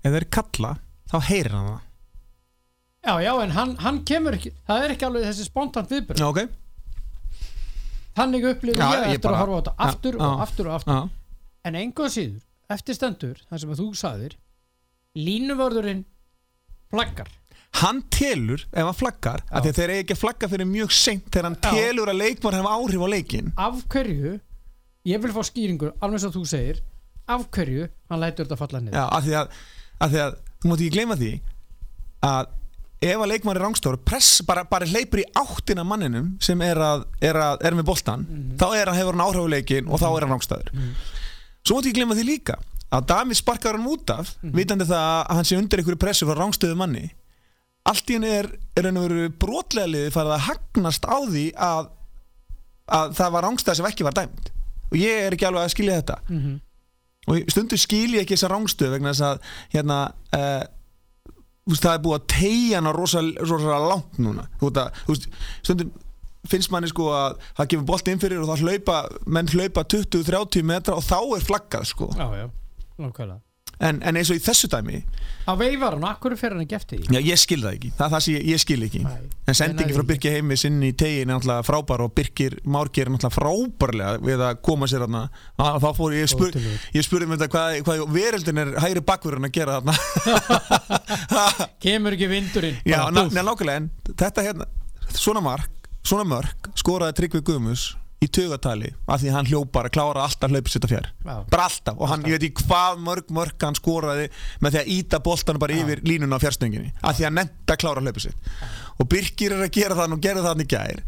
ef þeir kalla, þá heyrir hann það. Já, já, en hann, hann kemur ekki það er ekki alveg þessi spontant ok. Þannig upplifir Já, ég eftir bara- að horfa á þetta aftur og aftur og aftur. En einhvað síður, eftir stendur það sem að þú sagðir línuvörðurinn flaggar hann telur ef hann flaggar af því að þeir eigi ekki að flagga fyrir mjög seint þegar hann Já. telur að leikmar hefur áhrif á leikin af hverju, ég vil fá skýringur alveg svo þú segir, af hverju hann lætur þetta falla niður? Já, af því að, af því að þú mátt ekki gleyma því að ef að leikmar er rángstóru press, bara, bara hleypur í áttina manninum sem er, að, er, að, er með boltan þá er hann hefur hann áhrif á leikin og þá er hann rángstöður svo mátt ekki gleyma því líka að Davíð sparkar hann út af vitandi það að hann sé undir einhverju pressu frá rángstöðu manni. Allt í henni er, er henni verið brotlega liði farið að hagnast á því að, að það var rángstæð sem ekki var dæmt og ég er ekki alveg að skilja þetta. Mm -hmm. og stundu skil ég ekki þessa rángstöð vegna þess að hérna uh, það er búið að tegja hana rosa, rosa langt núna. Þú veist, stundum finnst manni sko að það gefur bolt inn fyrir og þá hlaupa, menn hlaupa 20-30 metra og þá er flaggað sko. Já, já, en, en eins og í þessu dæmi, á veifar hann, akkur fer hann ekki eftir því? Já ég skil það ekki. Það er það sem ég, ég skil ekki. Nei, en sendingi frá næði Birki heimi sinni í tegin er náttúrulega frábær og Birkir Márkir er náttúrulega frábærlega við að koma sér þarna. Þá fór ég, spur, ég spurði með þetta hvað, hvað veröldin er hægri bakverðin að gera þarna. Kemur ekki vindurinn Já, ná, neða nákvæmlega en þetta hérna, svona mark, svona mörk skoraði Tryggvi Guðmus í tugatali af því hann hljópar að klára alltaf hlaupið sitt að fjær. Já. bara alltaf. Og hann, ég veit ekki hvað mörg mörk hann skoraði með því að íta boltan bara yfir línuna á fjárstönginu af því að nefnda að klára hlaupið sitt. Og Birkir er að gera það og gerði það hann í gær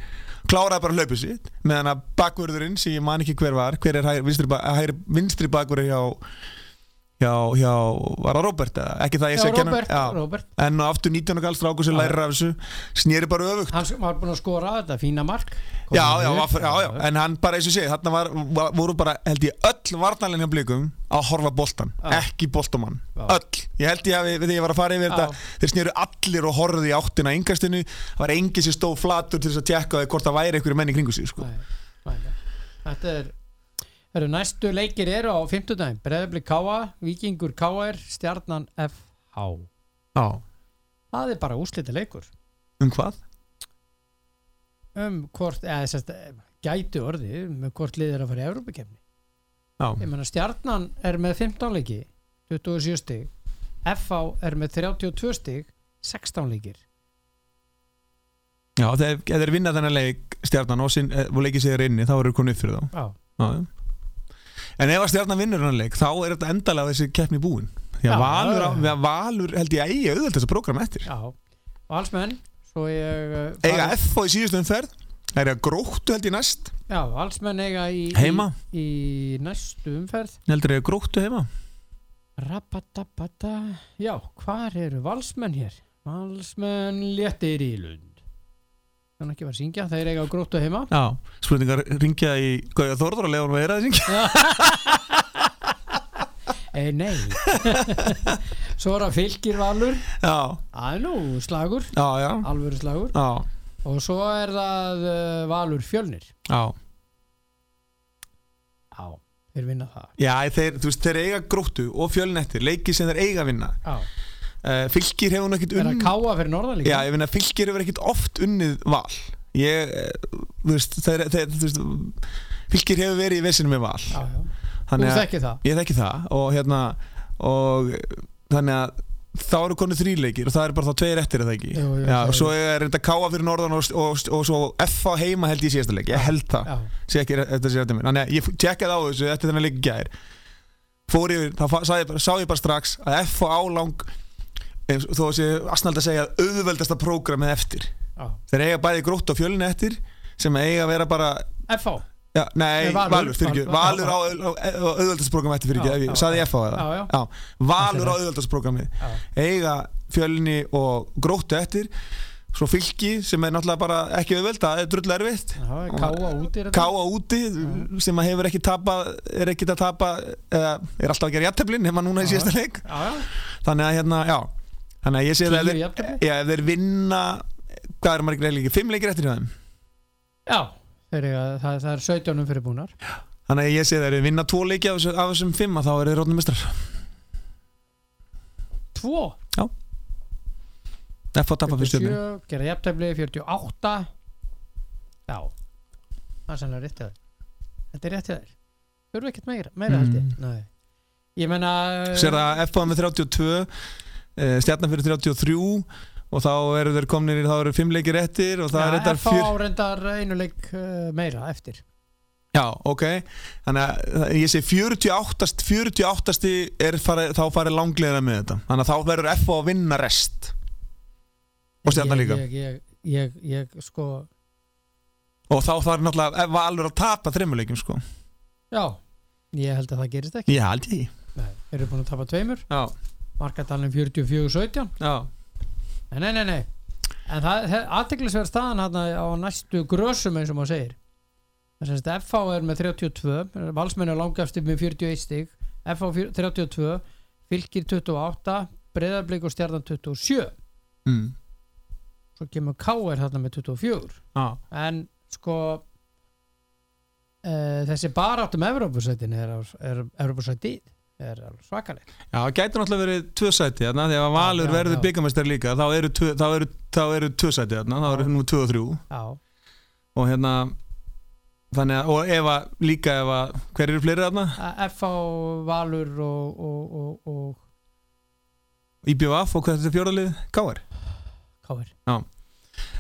kláraði bara hlaupið sitt meðan að bakvörðurinn sem ég man ekki hver var hver er hægri, vinstri, hægri, vinstri bakvörður hjá hjá, hjá, var það Robert eða? ekki það ég Já. Robert. en aftur 19 og gals strákur sem lærir af þessu snýri bara öfugt hann var búin að skora þetta fína mark já, já, upp. já, já, en hann bara eins og sé þarna var, var, voru bara, held ég, öll varnalinn hjá blikum að horfa boltan, Já. ekki boltamann Já. öll, ég held ég að við, þegar ég var að fara yfir þetta, þeir snýru allir og horfðu í áttina yngastinu, það var engin sem stóð flatur til þess að tjekka hvort það væri einhverju menn í kringu sig, sko. Þetta er eru næstu leikir eru á 50 daginn Breðablik K.A. Víkingur K.R. Stjarnan F.H. Já. það er bara úslita leikur Um hvað? um hvort, eða að gæti orðið með hvort lið er að fara í Európa-kefni Já, ég menna stjarnan er með 15 leiki 27 stig FH er með 32 stig 16 leikir já þegar þeir vinna þennan leik stjarnan og, eh, og leikið sér inni þá eru konið upp fyrir þá já, já. En ef að stjarnan vinnur þennan leik þá er þetta endalega þessi keppni búin. Því Já, að Valur, á, já, já. því að Valur held ég að eigi auðvöld þess að prógram eftir. Já. og alls menn svo ég uh, Eiga FH í síðustu umferð. Það er að gróttu held ég næst. Já, alls menn eiga í, Heima. í, í næstu umferð. Heldur ég að gróttu heima. Rabatabata já, hvar eru valsmenn hér? Valsmenn léttir í lund þannig ekki var að syngja þeir eiga á gróttu heima. Já, spurningar ringja í Gauja Þórður og Leon Veira þessi e, nei. Svo er að fylgir valur. Já, að nú slagur, já, já. Alvöru slagur. Já, og svo er það uh, valur fjölnir. Já. Já, þeir vinna það. Já, þeir, þú veist, þeir eiga gróttu og fjölnettir leiki sem þeir eiga að vinna. Já, Fylgir hefur nú ekkit er að unnið. Káa fyrir norðan líka? Já, ég finna að Fylgir hefur ekkit oft unnið val. Ég, eh, þú veist, þeir, þeir, þú veist Fylgir hefur verið í vesinu með val. Já, já. þú Þannig að þekki það? Ég þekki það og hérna og þannig að þá eru konið þrýleikir og það er bara þá tveir eftir er það ekki? Jú, Já, það og er- svo er reynda káa fyrir norðan og, og, og, svo F á heima held ég síðasta leik. Ég held það, já, sé ekki þetta sé þetta mér. Þannig að ég tjekkaði á þessu eftir þennan leik gær. Fór yfir, þá fa- sá ég, bara- strax að F á álang þó að sé asnald að segja auðveldasta prógramið eftir. Já. þeir eiga bæði grótt á fjölinu eftir sem eiga að vera bara FH Já, nei, Nei, Valur. Valur, fyrir ekki Val- Valur á auðvöldasprogram eftir fyrir ekki, saði ég já. F á það Já, já. Já, Valur á auðvöldasprogrammi já, eiga fjölni og gróttu eftir. Svo fylki sem er náttúrulega bara ekki auðvöld, það er drull erfitt. Káa út í þetta? Káa úti sem hefur ekki tapa er ekki að tapa eða, er alltaf að gera jætteflin nema núna í síðasta leik. Þannig að hérna, já þannig að ég sé það tíu þeir, já, ef þeir vinna hvað er margir leikir, fimm leikir eftir þeim? Já, þeir það, það er 17 um fyrir búnar. Þannig að ég sé það ef þeir vinna tvo leiki af, af þessum fimm að þá er þeir rótnum mistrar tvo? F á tapa fyrir stjórnir 47, gera jafntefli 48 já. Það er sannlega rétt hjá þér. Þetta er rétt hjá þér. Þurfu ekkert meira, meira Mm. held ég? Nei. ég menna Sér það F á með 32 uh, Stjarnan fyrir 33 og þá eru þeir komnir í- þá eru fimm leikir eftir og það er FH fjör árendar einu leik uh, meira eftir. Já, ok. Þannig að ég sé 48 48 er farið, þá farið langlega með þetta. Þannig að þá verður F á að vinna rest. Og stjarnan ég, líka. ég, ég, ég, ég sko og þá þarf náttúrulega F alveg að tapa þremuleikum sko. Já, ég held að það gerist ekki. Já, ég. Nei, eru búin að tapa tveimur. Já, markatalinn 44-17 já, Nei, nei, nei, nei. En það er aðteglisverð staðan hérna á næstu grösum eins og maður segir. Það semst FH er með 32, valsmenn er langast upp með 41 stig, FH fjör- 32, fylgir 28, breyðarblik og stjarnan 27. mm. Svo kemur KR þarna með 24. já. En sko uh, þessi baráttum Evrópusætin er, er Evrópusætið er svakaleg. Já, það gæti náttúrulega verið tvö sæti þarna, þegar Valur Já, já, verður já. byggamestar líka þá eru, þá eru, þá eru tvö sæti þarna, þá eru nú tvö og þrjú Já, og hérna þannig að, og ef að líka ef að, hver eru fleiri þarna? FH, Valur og, og, og, og IBVF og hvað er þetta fjórðalið? Káar? KR.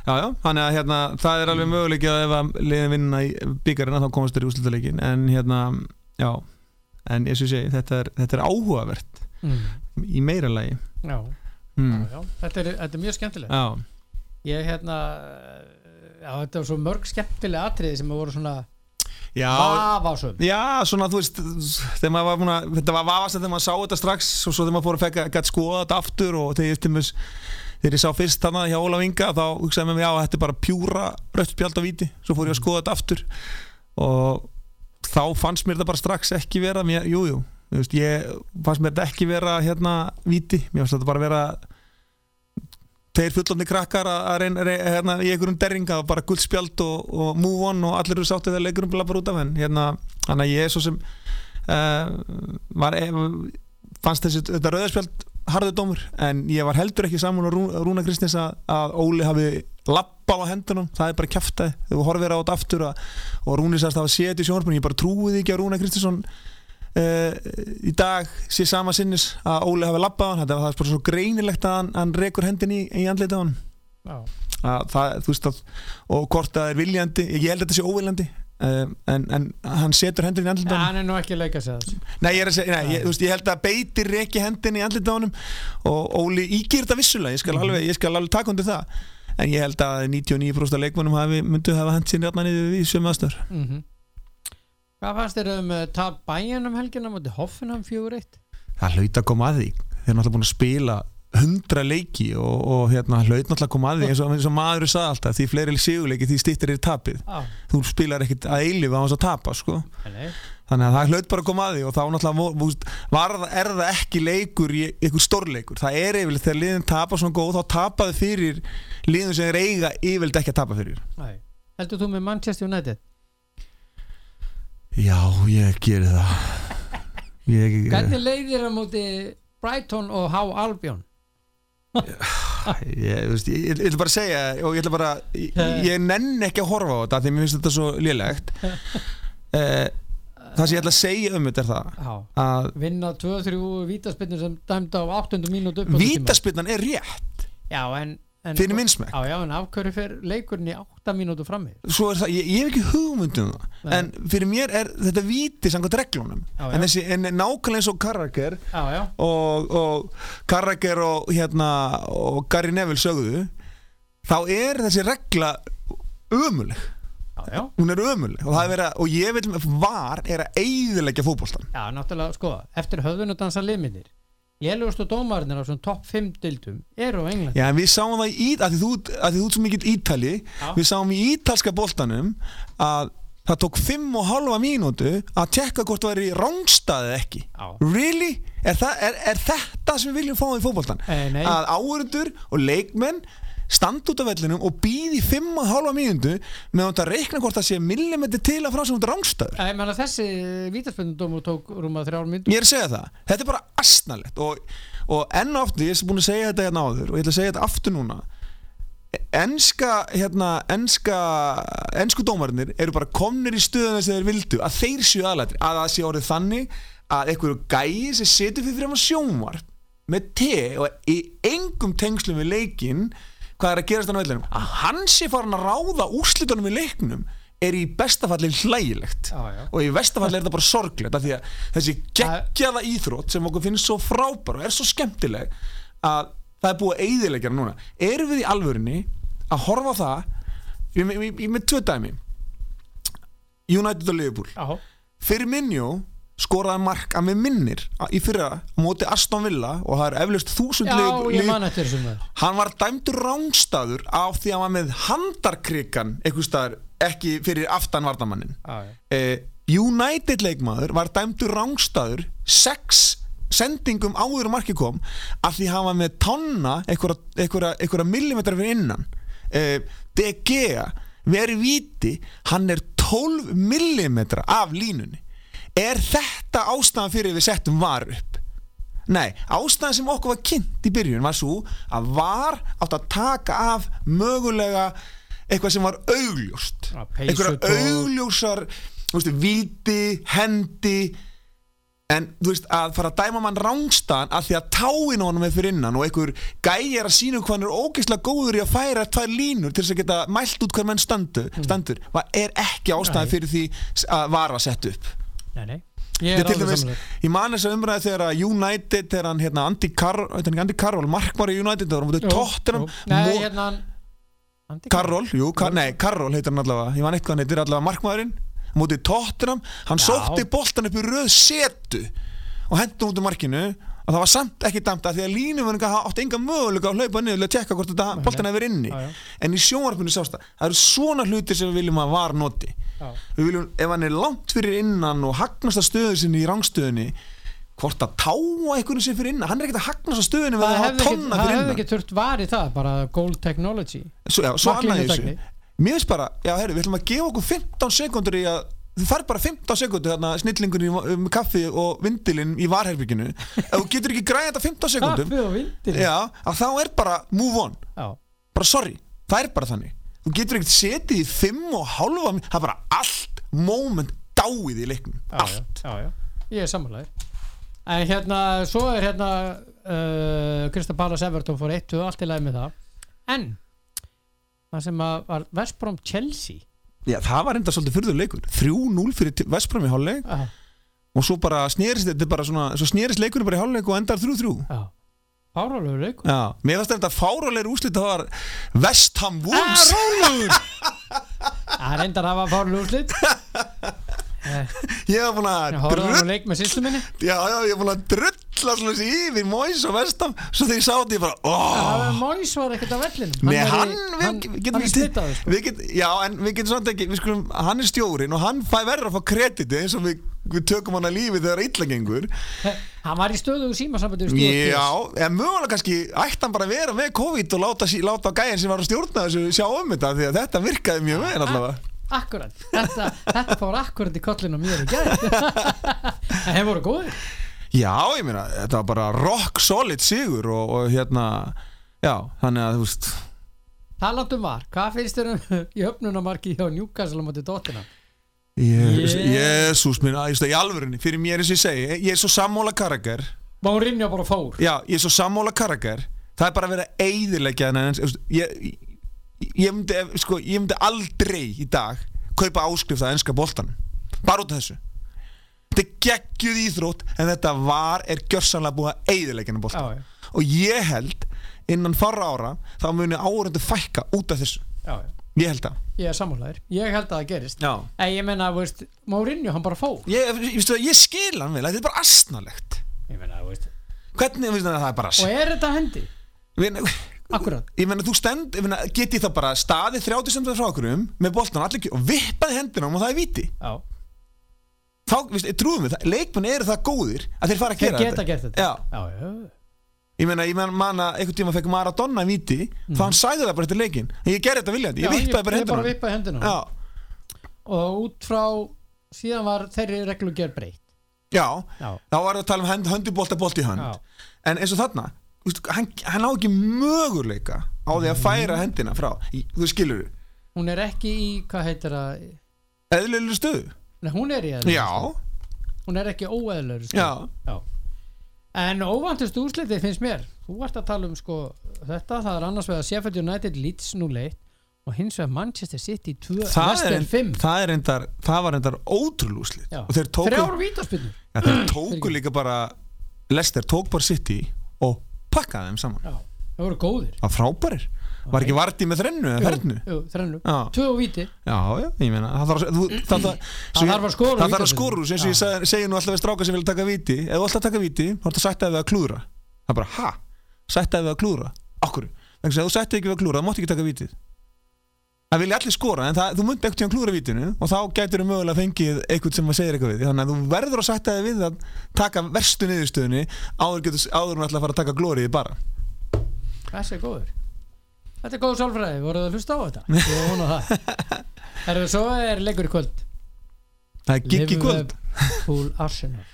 Já, já, þannig að hérna, það er alveg möguleiki að ef að liðin vinna í byggarina þá komast þeir í úrslutaleikin en hérna, já en eins og segi, þetta er, þetta er áhugavert Mm. í meira lagi. Já, mm. já, já. Þetta, er, þetta er mjög skemmtilegt. Já, ég hérna já, þetta var svo mörg skemmtilega atriði sem voru svona já, vafásum já, svona þú veist var búin að, þetta var vafast þegar maður sá þetta strax og svo þegar maður fór að fekka gætt skoða þetta aftur og þegar ég, tímus, þegar ég sá fyrst þarna hjá Ólaf Inga þá hugsaði með mig já, þetta er bara pjúra rött spjald á víti, svo fór ég að skoða þetta aftur og þá fannst mér þetta bara strax ekki vera mér, jú, jú, veist, ég fannst mér þetta ekki vera hérna víti, mér fannst þetta bara vera tveir fullofni krakkar að reyna, hérna, í einhverjum derringa og bara guldspjald og, og move on og allir eru sáttið þegar leikurum blabbar út af henn hérna, þannig að ég er svo sem uh, var, eh, fannst þessi þetta rauðarspjald harður dómur en ég var heldur ekki saman á Rú, Rúna Kristins að, Óli hafi lappað lappa á hendunum það er bara kæftæði, þegar við horfum á þetta aftur að, og Rúni sagðist að séð í sjónarpunni ég bara trúið ekki að Rúna Kristinsson uh, í dag sé sama sinnis að Óli hafi lappað hann. Það er bara svo greinilegt að hann, hann rekur hendin í, í andlita á hann það, þú veist að og hvort það er viljandi, ég held að þetta sé óviljandi um, en, en hann setur hendin í Ja, andlita á hann er nú ekki að leika sig að Nei, ég segja, nei, ég, þú veist, ég held að beitir reki hendin í honum og Óli ígir þetta vissulega, ég skal, Mhm. alveg, alveg taka undir það en ég held að 99% af leikmannum myndu hafa hend sín reyna niður í sömu aðstöður mm -hmm. Hvað fannst þér um uh, tap bæjan um helgina mútið Hoffenheim 4-1? það hlaut að koma að því þeir eru náttúrulega búin að spila hundra leiki og, og hérna hlaut náttúrulega að koma að því eins og, eins og maður sagði alltaf, því fleiri sigurleiki því stýttir er tapið Já, þú spilar ekkit að eilifu á þess að tapa sko. Þannig að það hlaut bara að koma að því og þá náttúrulega er það ekki leikur í einhver stórleikur, það er yfirleitt þegar liðin tapa svona góð, þá tapaði fyrir liðin sem er eiga yfirleitt ekki að tapa fyrir Nei. Heldur þú með Manchester United? Já, ég geri það ég, Hvernig leiðir það múti Brighton og Há Albion? ég, veist, ég, ég, ætla bara að segja og ég ætla bara, ég, nenn ekki að horfa á þetta því mér finnst þetta svo lélegt eh, það sem ég ætla að segja um þetta er það að Vinna 2-3 vítaspinnur sem dæmda á 8. mínútu vítaspinnan er rétt. Já, en, en fyrir minnsmekk Já, já, en af hverju fer leikurinn í 8 mínútu frammi? það, ég, ég hef ekki hugmyndum það. En fyrir mér er þetta víti samkvæmt reglunum. En þessi, en nákvæmlega eins og já, og, og Carragher og hérna og Gary Neville sögðu þá er þessi regla ömuleg, já, já hún er ömuleg og er að, og ég vil var er að eyðileggja fótboltan Já, náttúrulega, sko, eftir höfðun og dansa liminir Lélugustu dómarnir á svona topp 5 dildum eru á England Já, við sáum það í, að því þú, að því þú ert svo mikill ítali Já. við sáum í ítalska boltanum að það tók 5 og halva mínútu að tekka hvort það væri rángstaðið ekki. Really? Er, það, er, er þetta sem við viljum fá í fótboltan? Nei. Að áhörundur og leikmenn standa út af vellinum og býði 5 og halva mínútu með að reikna hvort það sé millimetri til að frá sem þetta rángstaður Ég menna þessi vítaspinnudómur tók rúma þrjár myndur Ég er að segja það, þetta er bara astnalegt og, og enn og aftur, ég er búin að segja þetta hérna áður og ég ætla að segja þetta aftur núna. Enska hérna, enska ensku dómarinnir eru bara komnir í stöðuna sem þeir vildu að þeir séu aðlættir að það sé orðið þannig að einhverju gæi sem setur fyrir fyrir sjónvart með te og í engum tengslum við leikinn hvað er að gerast þannig vellinum? Að hann sé farin að ráða úrslitunum í leiknum er í bestafalli hlægilegt. Já. og í vestafalli er þetta bara sorglegt af því að þessi geggjaða íþrótt sem okkur finnst svo frábær og er svo skemmtileg að það er búið að eyðileggja hana núna. Erum við í alvörinni að horfa það? Ég, ég, ég, ég með tvö dæmi. United og Liverpool. Minnjó skoraði mark að með minnir í fyrra móti Aston Villa og það er eflaust þúsund já lið- ég lið- man eftir þessum maður. Hann var dæmdur rángstaður á því að hann var með handarkrikan staðar ekki fyrir aftan vardamannin Já, já. Eh, United leikmaður var dæmdur rángstaður sex sendingum áður en markið kom af því hann var með tonna einhverja, einhverja, einhverja millimetra fyrir innan. Eh, Gea verið viti hann er 12 millimetra af línunni er þetta ástæðan fyrir við settum var upp? Nei, ástæðan sem okkur var kynnt í byrjun var svo að var átt að taka af mögulega eitthvað sem var augljóst. Einhverja augljósar þú veist, viti, hendi. En þú veist að fara að dæma mann rángstaðan af því að táin honum er fyrir innan og einhver gæi er að sína hvað hann er ógeðslega góður í að færa tvær línur til þess að geta mælt út hver menn standu, standur mm. er ekki ástæði Nei. fyrir því að vara að setja upp Nei, nei. Ég Þetta er er alveg samanlega ég man þess að umræði þegar að United þegar hann hérna Andy Carroll, veit hann ekki Andy Carroll markmar í United þegar hann mútið tóttinam Nei, hérna hann Carroll, jú, Car nei, Carroll heitir hann allavega. Ég man eitthvað hann heitir allavega markmaðurinn mútið tóttinam, hann Já. sótti boltan upp í röð setu og hendur út í markinu. Og það var samt ekki dæmt að því að línumverðinga átti enga möguleika að hlaupa niður til að tjekka hvort þetta boltan hefur inni. Já, já. en í sjónvarpinu sást það, það eru svona hlutir sem við viljum að var noti. Við viljum, ef hann er langt fyrir innan og hagnast að stöðu sinni í rangstöðunni hvort að táa einhvern sem fyrir innan? Hann er ekkert að hagnast að stöðunni Það hefði ekki, þurft var í það bara gold technology. Svo, já, svo mér finnst bara, já herru, við ætlum að gefa okkur 15 sekundur í að þú fær bara 15 sekundur þarna snillingur um kaffi og vindilinn í varherbygginu ef þú getur ekki græða þetta 15 sekundum já, þá er bara move on. Já, bara sorry, það er bara þannig þú getur ekkert setið í fimm og hálfa það er bara allt moment dáið í leiknum. Allt. Já, já, ég er sammálaðir en hérna, svo er hérna uh, Krista Pallas Everton fór 1 og allt í lagi með það. En það sem var Vestbrom Chelsea. Já, það var enda svolítið fyrður leikur. 3-0 fyrir Vestbrom í hálfleik. Já, og svo bara snerist þetta bara svona svo snerist leikurinn bara í hálfleik og endar 3-3 já Fárálegu leikur. Já, mér fannst þetta fárálegur úslit það var West Ham Ah, Wolves Rólegur. Það er endar að hafa fárálegu úrslit Ég var búin að drull hann Já, já, ég var búin að svona þessi yfir Móis og West Ham. Svo þegar ég sá þetta ég bara, óh Móis var ekkert á vellinum. Nei, í- hann, við hann, hann er slitaður sko. Já, en við getum svona ekki skulum, Hann er stjórin og hann fæ verður að fá krediti eins og við, við tökum hann að lífi þegar illa gengur. Hann var í stöðu símasambandi við Stuart Já, en mögulega kannski ætti hann bara að vera með COVID og láta, láta gæjan sem var að stjórna þessu sjá um þetta því að þetta virkaði mjög vel allavega Akkurat, þetta, þetta fór akkurat í kollinu mér í gæð En þeir voru góðir. Já, ég meina, þetta var bara rock solid sigur og, og hérna já, þannig að þú veist. Talandum var, hvað finnst þér um í öfnunamarki hjá Newcastle á móti dóttina? Jésús, Yeah. Jésús minn, að, í alvörunni fyrir mér eins og ég segi, ég er svo sammóla karakter Mourinho bara fór? Já, ég er svo sammóla karakter það er bara að vera eiðilegja ég, ég, myndi, sko, ég myndi aldrei í dag kaupa áskrift að enska boltan bara út af þessu. Þetta er geggjuð íþrótt en þetta var, er gjörsanlega búið að Já, já, og ég held innan fara ára þá muni áhörundu fækka út af þessu. Já, já. Ég held að Ég er sammálaðir, ég held að það gerist. Já. En ég menna, veist, Mourinho hann bara fór. Ég, ég, skil hann vel, þetta er bara astnalegt Ég menna, veist. Hvernig, veist, það er bara Og er þetta hendi? Meina- Akkurat. Ég meina þú stend ég meina, get ég þá bara staðið 30 cm frá okkur með boltan allir og vippaði hendina og það er viti Já, þá, veist, trúðum við, leikmenn eru það góðir að þeir fara að þeir gera geta gert þetta. Já, já, já. ég meina, ég meina manna einhvern tíma fekk Maradona viti þá hann sæði það bara eftir leikin ég gerði þetta viljandi, ég Mhm. Vippaði bara Ég bara hendina vippaði hendina Og út frá Síðan var þeirri reglu gerð breytt. Já, Já, þá var það að tala um hönd, höndubólta bolt í hönd. Já, en eins og þarna hann, hann á ekki möguleika á því að færa hendina frá. Þú skilur Hún er ekki í, hvað heitir það? Eðlilega stöðu. Nei, hún er í eðlur já, Hún er ekki óeðlur já, Já. En óvantust úrslitið finnst mér. Þú ert að tala um sko þetta. Það er annars vegar Sheffield United Leeds 0-1 og hins vegar Manchester City 2 það er, Leicester 5 það, er endar, það var endar ótrúlúslit Já. og þeir tóku, ja, þeir tóku líka bara Lester tók bara City og pakkaði þeim saman. Já, það voru góðir. Það var frábærir, var ekki Vardí með þrennu eða fernu Jú, þrennu. Tvö og víti. Já, já, ég meina það þarf þú, það, það, Það þarf að skora úr það þarf að úr eins og ég segi, nú alltaf við stráka sem vilja taka viti ef þú alltaf taka viti, þá er þetta sætt að við að klúðra. Það er bara, ha, sætt að við að klúðra? Okkur, þannig að þú sætti ekki við að klúðra þá máttu ekki taka vitið það vilja allir skora, en það, þú munt ekkert tíðan klúðra vitinu og þá gætur þú mögulega fengið eitthvað sem að segir eitthvað við, þannig að þú verður að sætta þig við að taka verstu niðurstöðunni áður, getur, áður hún ætla að fara að taka glóriði bara. Þessi er góður? Þetta er góð sálfræði, voruð að hlusta á þetta? Ég vona það. Herðu, svo er leikur í kvöld. Það er gigg í kvöld. Liverpool Arsenal.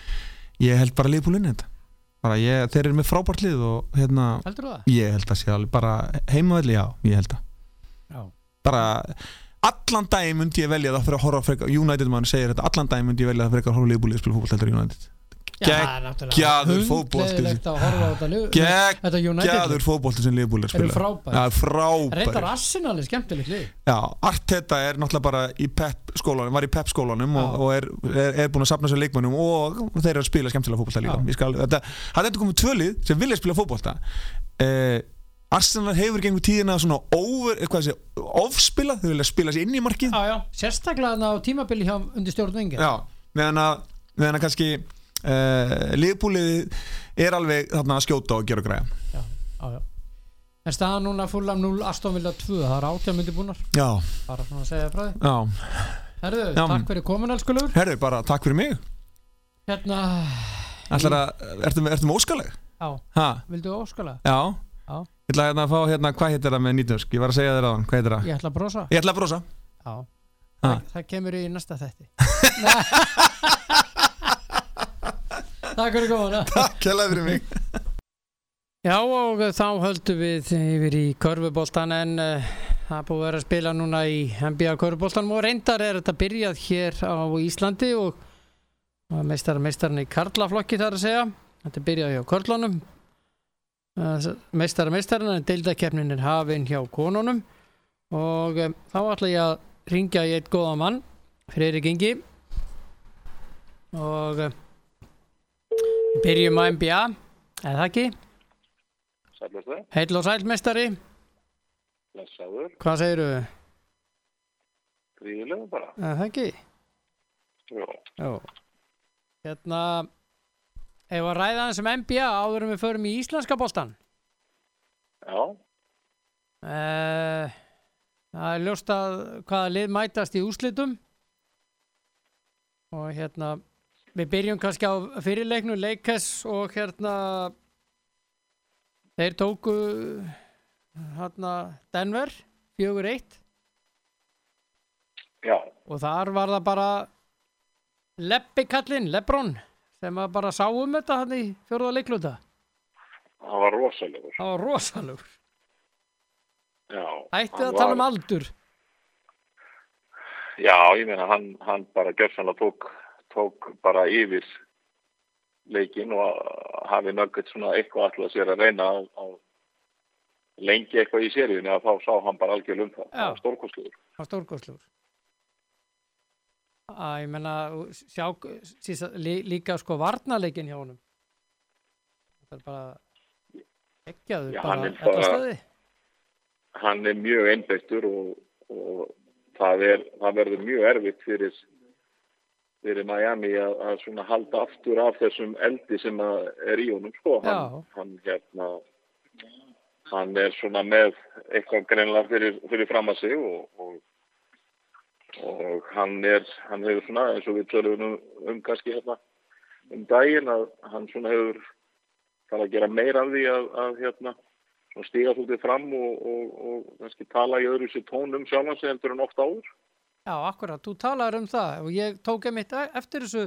Ég held bara liðbúlinni þetta. Bara ég, þeir eru með frábært lið og hérna, ég held að sé alveg bara heimavelli, já, ég held að Já bara allan daginn myndi ég velja það fyrir að horfa frekar United mann segir þetta, allan daginn myndi ég velja það fyrir að horfa liðbúlið að spila fótboll heldur United. Það er United gæður lið. fótboll sem Eru spila. frábær. ja, Reyndar Arsenal er skemmtilegt lið. Arteta er náttúrulega bara í pep skólanum, var í pep skólanum og, og er, er, er búin að sapna sér leikmönnum og þeir eru að spila skemmtilega fótbolta líka. Það er þetta komið tvölið sem vilja spila fótbolta. Eh, Arsenal hefur gengum tíðina svona over, hvað sé, ofspila þau vilja spila sér inn í markið. Já, já, sérstaklega á tímabili hjá undir stjórn vingir Já, meðan að, meðan að kannski uh, liðbúlið er alveg þarna að skjóta og gera og græja. Já. En staðan núna fullam 0 Aston Villa 2 Það er átjá myndi búnar. Bara svona að segja frá já, Herðu, takk fyrir komin elskulur herru, bara takk fyrir mig. Hérna, Ætlar að, ertu, með- ertu með óskaleg? já, vildu óskala? já Já. Ég ætla hérna að fá hérna, hvað heitir það með nýtnösk? Ég var að segja þér aðan, hvað heitir það? Ég ætla að brosa. Ég ætla að brosa. Já, Ha. það, það kemur í næsta þetti Takk fyrir komuna. Takk hérlega fyrir mig. Já og þá höldum við yfir í körfuboltan en uh, það búið að vera að spila núna í NBA Köruboltanum og reyndar er þetta byrjað hér á Íslandi og meistar meistarinn í Karlaflokki þar að segja. Þetta er byrjað hjá Körlunum meistar meistarinn en deildakefnin er hafinn hjá konunum. Og um, þá ætla ég að ringja í eitt góða mann Freyri Gengi og um, byrjum á NBA eða ekki? Heil og sælmestari blessaður, hvað segiru, gríðilegu bara. eða ekki? Jó, Jó. hérna ef að ræða hans um NBA áður en við förum í íslenska boltan já, uh, það er ljóst að hvaða lið mætast í úslitum og hérna við byrjum kannski á fyrirleiknu Lakers og hérna þeir tóku hérna Denver 4-1 já, og þar var það bara Leppi kallinn, Lebron sem að bara sá um þetta hann í fjórða leikluta það var rosalegur. það var rosalegur ætti að tala um var- aldur Já, ég meina, hann, hann bara gjörsanlega tók, tók bara yfir leikin og hafi nöggett svona eitthvað alltaf sér að reyna að, að lengi eitthvað í seríunni að þá sá hann bara algjörlega um það. Það var stórkostlegur. það var stórkostlegur að ég menna sjá sísa, lí, líka sko varnarleikin hjá honum. Það er bara ekkjaður Já, bara þetta staði Hann er mjög einbeittur og, og það, er, það verður mjög erfitt fyrir, fyrir Miami að, að svona halda aftur af þessum eldi sem er í honum sko. Hann, hann hérna hann er svona með eitthvað greinlega fyrir, fyrir fram að sig og, og, og hann er hann hefur svona eins og við tölum um, um kannski hérna um daginn að hann svona hefur þarf að gera meira af því að, að hérna svona stíga svolítið fram og, og, og kannski tala í öðru sér tón um sjálfan sig endur en ofta áður. Já, akkurat, þú talaður um það og ég tók einmitt e- eftir þessu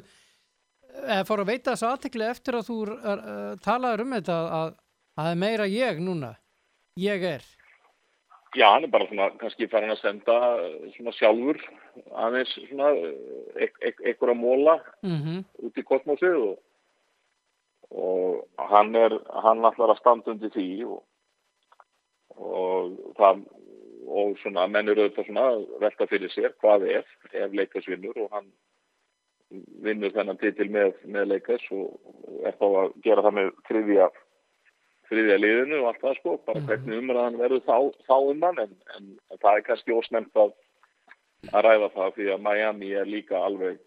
eða fór að veita þessu aðtekli eftir að þú uh, talaður um þetta að það er meira ég núna ég er Já, hann er bara svona kannski farin að senda eh, svona sjálfur aðeins svona eh, að móla mm út í kosmosið og, og hann er hann ætlar að standa undir því og, og það og svona menn eru auðvitað svona velta fyrir sér hvað ef, ef Lakers vinnur og hann vinnur þennan titil með, með Lakers og, er þá að gera það með þriðja þriðja liðinu og allt það sko, bara Mhm. hvernig umræðan verður þá, þá um hann en, en, en það er kannski ósnemt að, að ræða það því að Miami er líka alveg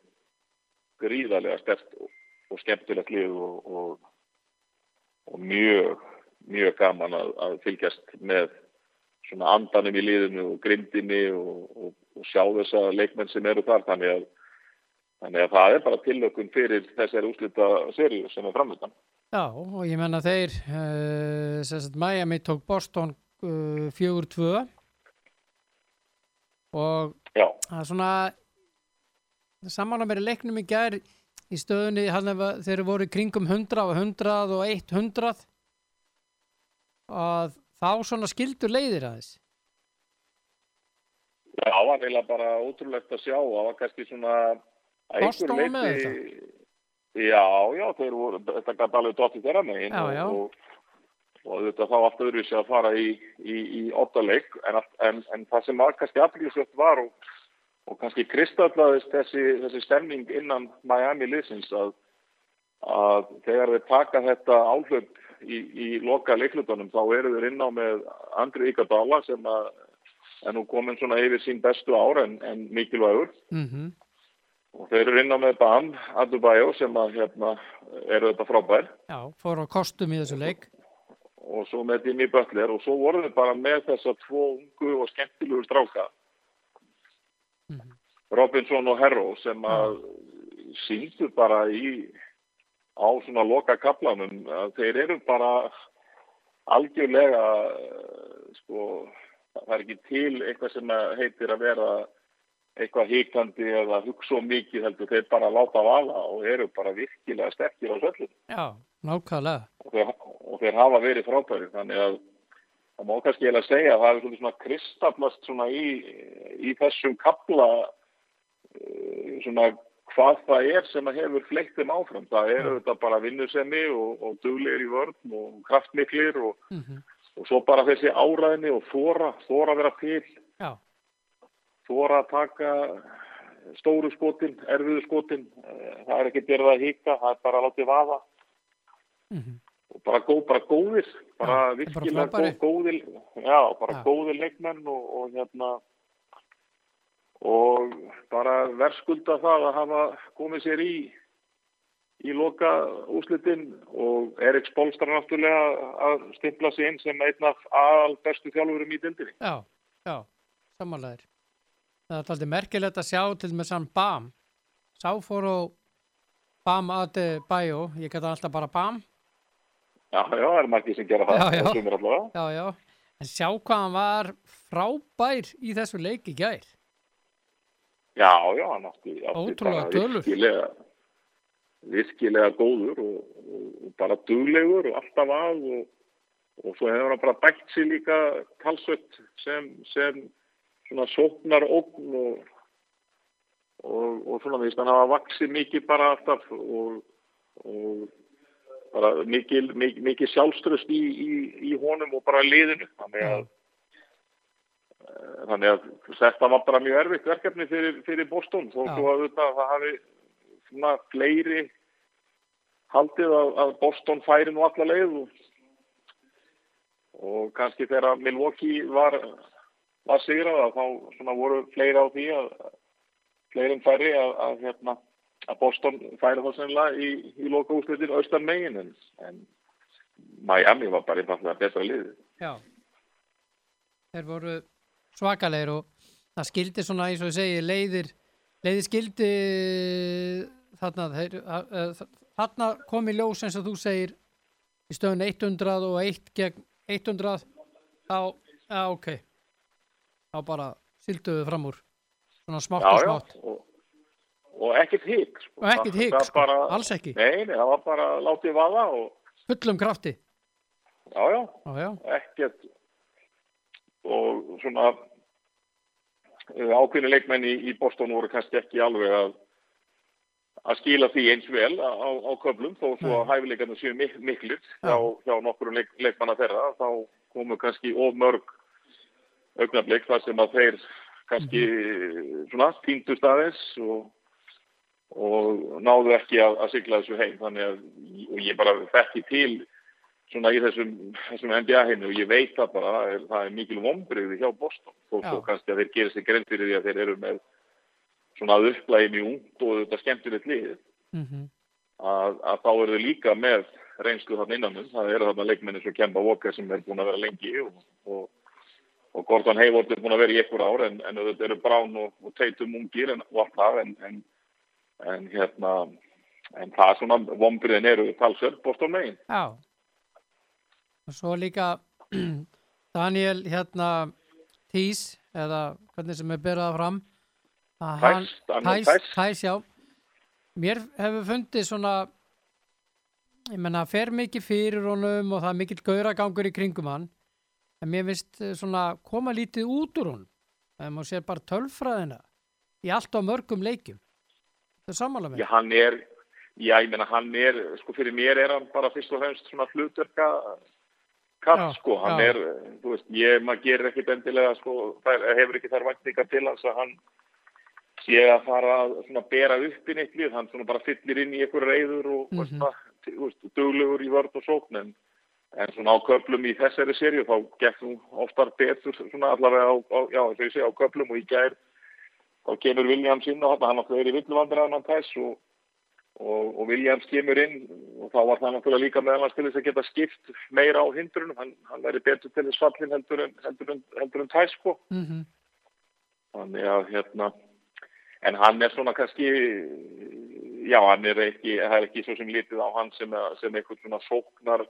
gríðarlega stert og, og skemmtilegt lið og, og, og mjög, mjög gaman að, að fylgjast með svona andanum í liðinu og grindinni og, sjá þessa leikmenn sem eru þar þannig að, þannig að það er bara tilökun fyrir þessari úslita seríu sem er framöndan. Já, og ég menna þeir uh, sagt, Miami tók Boston uh, 4-2 og Já, það er svona saman að vera leiknum í gær í stöðunni þeir voru í kringum 100 og 100 og 100 að þá svona skildur leiðir aðeins. Já, það var eiginlega bara ótrúlegt að sjá. Það var kannski svona... Boston var með leyti- Já, já, þeir voru, þetta gæti alveg dottið þeirra megin Já, já. og, og, og þetta þá allt öðruvísi að fara í, í, í ottaleik en, en, en það sem var kannski afbríðsvægt var og, og kannski kristallaðist þessi, þessi stemning innan Miami liðsins að, að þegar þeir taka þetta áhlaup í, í loka leiklutunum þá eru þeir inn á með Andri Iguodala sem að er nú komin svona yfir sín bestu ár en, en mikilvægur mm og þeir eru inn á með Bam Adebayo sem að hérna eru þetta frábær. Já, fór á kostum í þessu leik. Og svo með Jimmy Butler og svo voru þeir bara með þessa tvo ungu og skemmtilegu stráka. Mhm. Robinson og Herro sem að síndu bara í á svona loka kaplanum þeir eru bara algjörlega sko það er ekki til eitthvað sem heitir að vera eitthvað hikandi eða hugsa mikið heldur þeir bara láta vaða og eru bara virkilega sterkir á söllum Já, nákvæmlega og þeir, og þeir hafa verið frábæri þannig að það má kannski eiginlega segja að það er svona, kristallast svona í, í þessum kapla eh, svona hvað það er sem að hefur fleikt þeim áfram. Það er auðvitað bara vinnusemi og, og duglegir í vörn og kraftmiklir og, Mhm. og svo bara þessi áræðinni og þóra, þóra vera til, þóra að taka stóru skotin, erfiðu skotin, Eh, það er ekki verið að hika, það er bara að láta vaða mhm. og bara, góð, bara góðir, bara bara virkilega frábærir. góð, góðir, já, bara Já. góðir leikmenn og, og hérna og bara verðskulda það að hafa komið sér í í loka úslitin og Erik Spolstra náttúrulega að stimpla sig inn sem einn af aðal bestu þjálfurum í dildinni. já, já, samanlegaðir. Það er alltaf merkilegt að sjá til með sann BAM. Sá fór á BAM Ade Bæjó, ég geta alltaf bara BAM. Já, já, er margir sem gera það, Já, já. og. Já, já, en sjá hvað hann var frábær í þessu leik í gær. Já, já, hann átti, átti virkilega, virkilega góður og, og, og bara duglegur og alltaf að og, og svo hefur hann bara bætt sér líka talsvött sem, sem svona sóknar ógn og, og, og svona veist hann hafa vaksið mikið bara alltaf og, og bara mikil, mikil, mikil sjálfströst í, í, í honum og bara liðinu. Þannig að Eh, Þannig að þetta var bara mjög erfitt verkefni fyrir, fyrir Boston. Þó að það hafi svona fleiri haldið að, að Boston færi nú alla leið og, og kannski þegar Milwaukee var, var sigrað að þá voru fleiri á því að fleiri en færi að, að, hérna, að Boston færi þá sennilega í, í loka úrslitin austan megin en, en Miami var bara einfallega betra liðið. Já. Þeir voru svakalegir og það skildi svona eins og ég segi leiðir, leiðir skildi þarna, þeir, þarna kom í ljós eins og þú segir í stöðun 100 og 1 gegn 100 þá, já ok þá bara silduðu fram úr. Svona smátt og já, smátt. Já, og, og ekkert higg sko. og ekkert það sko, bara, alls ekki. Nei, nei, það var bara látið vaða og fullum krafti. Já, já, ekkert og svona uh, ákveðni leikmenn í, í Boston voru kannski ekki alveg að að skila því eins vel á, á, köflum þó svo að hæfileikarnir séu mik miklir hjá, hjá nokkur leik, leikmanna þeirra þá komu kannski of mörg augnablik þar sem að þeir kannski svona týndust aðeins og, og náðu ekki að, að sigla þessu heim. Þannig að ég bara þekki til svona í þessum, þessum NBA heinu og ég veit það bara, er, það er mikil vombriði hjá Boston. Og svo kannski að þeir gerir sig grein fyrir því að þeir eru með svona að upplægi mjög ungt og þetta skemmtilegt lið. Mm að, að þá eru þau líka með reynslu þarna innanum, það eru þarna leikmenni svo Kemba Walker sem er búin að vera lengi og, og, og Gordon Hayward er búin að vera í einhver ár en, en þetta eru Brown og, og Tatum ungir en, það en, en, en hérna en það er svona, vombriðin eru talsverð Boston megin Já. Og svo líka Daniel hérna Tís eða hvernig sem er byrjað fram Tæs, Daniel Tæs. Tæs, já mér hefur fundið svona ég menna fer mikið fyrir honum og það er mikill gauragangur í kringum hann en mér finnst eh, svona koma lítið út úr honum en maður sér bara tölfræðina í allt á mörgum leikjum það er Já, með hann er, já, ég meina, hann er, sko, fyrir mér er hann bara fyrst og fremst svona hlutverka katt, Já, sko, hann já. er, þú veist, ég, maður gerir ekkit endilega, sko, það hefur ekki þær væntingar til hans að hann sé að fara að svona bera upp í neitt lið, hann svona bara fyllir inn í einhver reyður og, mm Mhm. -hmm. þú veist, duglegur í vörð og sókn, en, svona á köplum í þessari serju, þá gekk nú oftar betur, svona allavega á, á já, segi, á köplum og í gær þá kemur Williams inn og hann náttúrulega er í villuvandir að hann tæs og, og, og Williams kemur inn og þá var það náttúrulega líka meðal hans til þess að geta skipt meira á hindrunum hann, hann væri betur til þess fallin heldur en, heldur en, heldur en tæs sko mm -hmm. þannig að hérna en hann er svona kannski já hann er ekki það er ekki svo sem litið á hann sem, sem eitthvað svona sóknar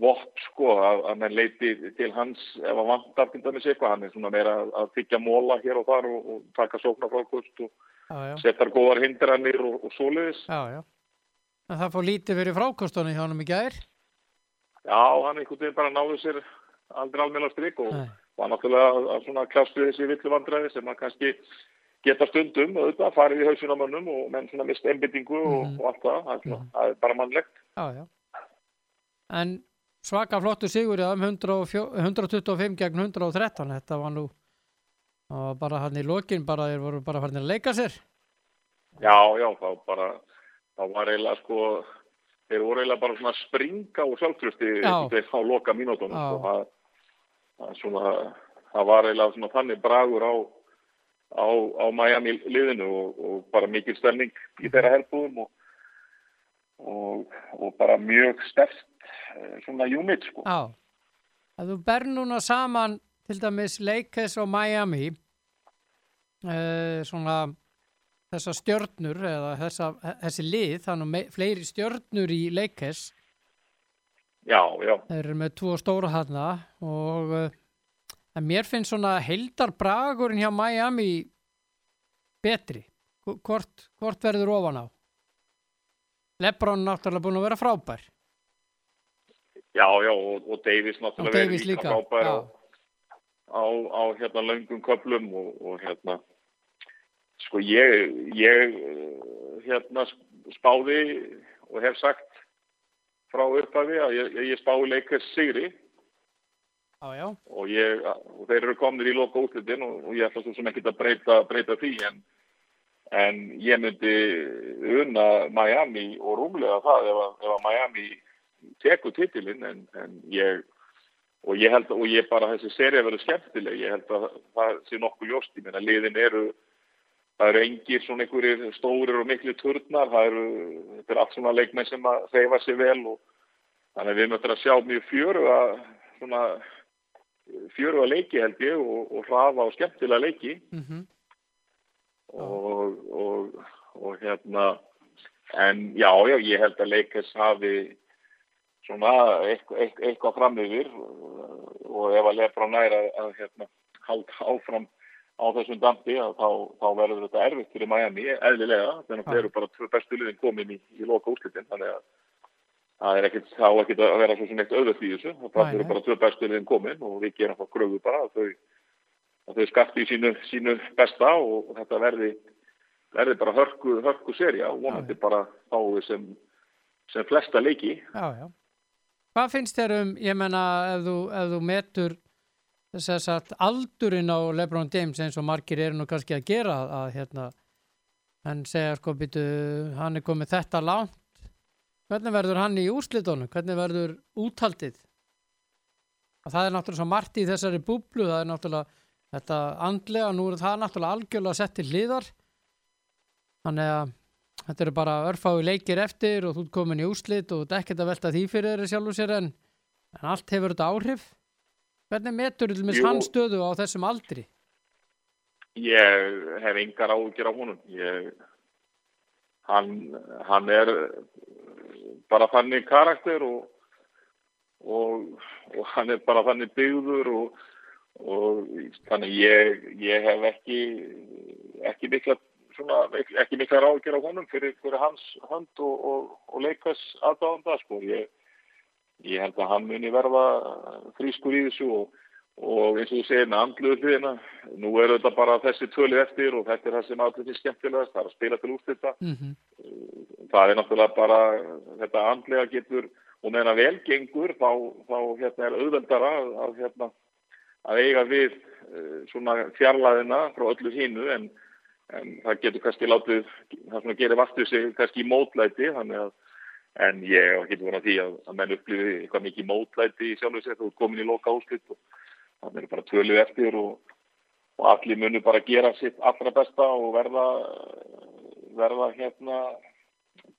vopp sko að, að menn leiti til hans ef hann vantar til dæmis eitthvað hann er svona meira að, byggja móla hér og þar og, og taka sóknarfrákust og já, já, setjar góðar hindranir og, og svoleiðis. já, já en það fór lítið fyrir frákostunni hjá hann í gær Já, hann einhvern veginn bara náðu sér aldrei almenna stryk og Nei. var náttúrulega að, að svona við þessi villu vandræði sem að kannski geta stundum auðvitað, farið í hausin á mönnum og menn svona mist einbyttingu og, Mhm. og allt það, Mhm. það er bara mannlegt. Já, já. En svaka flottu sigur um 104 125 gegn 113, þetta var nú var bara hann í lokin, bara þeir voru bara farin að leika sér. Já, já, þá bara, þá var eiginlega sko, þeir voru eiginlega bara svona að springa úr sjálftrösti á loka mínútonum. Já. Sko, það, það, svona, það var eiginlega svona þannig bragur á, á, á Miami liðinu og, og bara mikil stemning í þeirra herbúðum og, og, og bara mjög stert svona unit sko. Já. Að þú ber núna saman til dæmis Lakers og Miami uh, svona þessa stjörnur eða þessa, þessi lið, þannig fleiri stjörnur í Lakers. Já, já, þeir eru með tvo stóra þarna og uh, en mér finnst svona heildar bragurinn hjá Miami betri. Hv- hvort, hvort verður ofan á? Lebron náttúrulega búin að vera frábær já, já og, og Davis og náttúrulega verið líka frábær á, á, á hérna löngum köplum og, og hérna sko ég, ég hérna spáði og hef sagt frá upphafi að ég, ég spáði leikast sigri. Já, já, og, ég, og þeir eru komnir í loka útlutin og, ég ætla svo sem ekki að breyta, breyta því en, en ég myndi unna Miami og rúmlega það ef, að- ef að Miami tekur titilinn en, en ég og ég held og ég bara þessi serið verður skemmtileg ég held að það sé nokkuð ljóst. Ég meina liðin eru það eru engir svona einhverjir stórir og miklu turnar það eru, þetta er allt svona leikmenn sem að reyfa sig vel og þannig að við möttum að sjá mjög fjöruga svona fjöruga leiki held ég og, og hraða og skemmtilega leiki. Mhm, og, og, og hérna en já, já, ég held að leikast hafi svona eitthvað, fram yfir og ef að lefra næra að, hérna, halda áfram á þessum dampi þá, þá verður þetta erfitt fyrir Miami, eðlilega. Þannig að þeir eru bara tvö bestu liðin komin í, í loka úrslitin þannig að það er ekkit, þá ekkit að vera svo sem eitt auðvöld í þessu. Það Nei, eru bara tvö bestu liðin komin og við gerum það kröfu bara að þau, að þau skapti í sínu, sínu besta og, og þetta verði verði bara hörku, hörku serja og vonandi bara fáið sem, sem flesta leiki. Já, já Hvað finnst þér um, ég menna ef þú, ef þú metur þess að aldurinn á Lebron James eins og margir eru nú kannski að gera að hérna hann segja sko býtu, hann er komið þetta langt. Hvernig verður hann í úrslitónu hvernig verður úthaldið? Og það er náttúrulega svo margt í þessari búblu, það er náttúrulega þetta andlega, nú er það náttúrulega algjörlega sett til hliðar. Þannig að þetta eru bara örfái leikir eftir og þú ert komin í úrslit og þetta er ekkert að velta því fyrir þeirri sjálfur sér en, en allt hefur þetta áhrif. Hvernig metur mis Jú. hann stöðu á þessum aldri? Ég hef engar áhugir á honum. Ég, hann, hann er bara þannig karakter og, og, og hann er bara þannig byggður og, og þannig ég, ég hef ekki ekki mikla svona, ekki mikla áhugir á honum fyrir, fyrir hans hönd og, og, og leikas aðdáðanda sko ég, ég held að hann muni verða frískur í þessu og og eins og þú segir með andluðu hliðina nú er þetta bara þessi tölu eftir og þetta er það sem allir finnst skemmtilegast það er að spila til úrslita mm -hmm. það er náttúrulega bara þetta andlega getur og meðan að vel gengur þá, þá hérna, er auðveldara að, að, hérna, að eiga við uh, svona fjarlæðina frá öllu hínu en, en það getur kannski látið það svona gerir vastuð sig kannski í mótlæti að en ég getur verið að því að, að menn upplifi eitthvað mikið mótlæti í sjálfu sér þú ert komin í loka úrslit og þannig er bara tölu eftir og, og allir munu bara gera sitt allra besta og verða verða hérna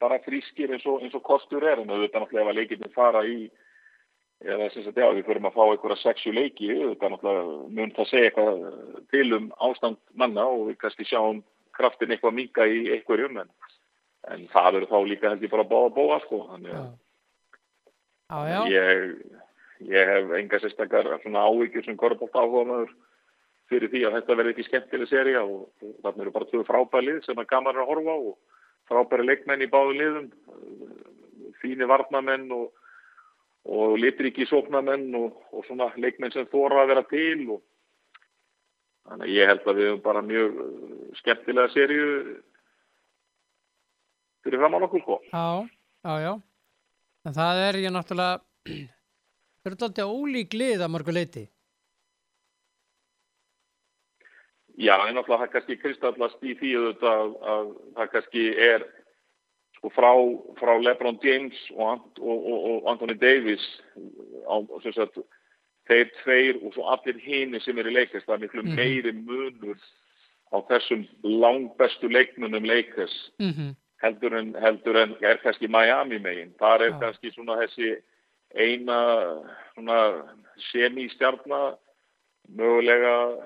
bara frískir eins og, eins og kostur er. En auðvitað náttúrulega ef að leikirni fara í eða sem sagt já við förum að fá einhverja sexu leiki auðvitað náttúrulega mun það segja eitthvað til um ástand manna og við kannski sjáum kraftin eitthvað minga í einhverjum en, en það eru þá líka held ég bara að bóða bóða sko. Þannig að Já, já, ég, ég hef enga sérstakar svona áhyggjur sem korfbótt áhuga maður fyrir því að þetta verði ekki skemmtileg seria og, og þarna eru bara tvö frábælið sem er gaman að horfa og frábæri leikmenn í báðu liðum fíni varnamenn og, og litriki sóknamenn og, og svona leikmenn sem þóra að vera til og þannig að ég held að við erum bara mjög uh, skemmtilega serju fyrir fram á nokkuð sko. Já, já, já. En það er ég náttúrulega, það eru alltaf ólík lið að mörgu leiti. Já, en náttúrulega það kannski kristallast í því auðvitað að, að það kannski er sko frá, frá Lebron James og, og, og, og Anthony Davis á, sagt, þeir tveir og svo allir hini sem eru í leikast, það er miklu Mhm. meiri munur á þessum langbestu leikmunum leikast Mm -hmm. heldur en, heldur en er kannski Miami megin. Þar er Já. kannski svona þessi eina semistjarnar mögulega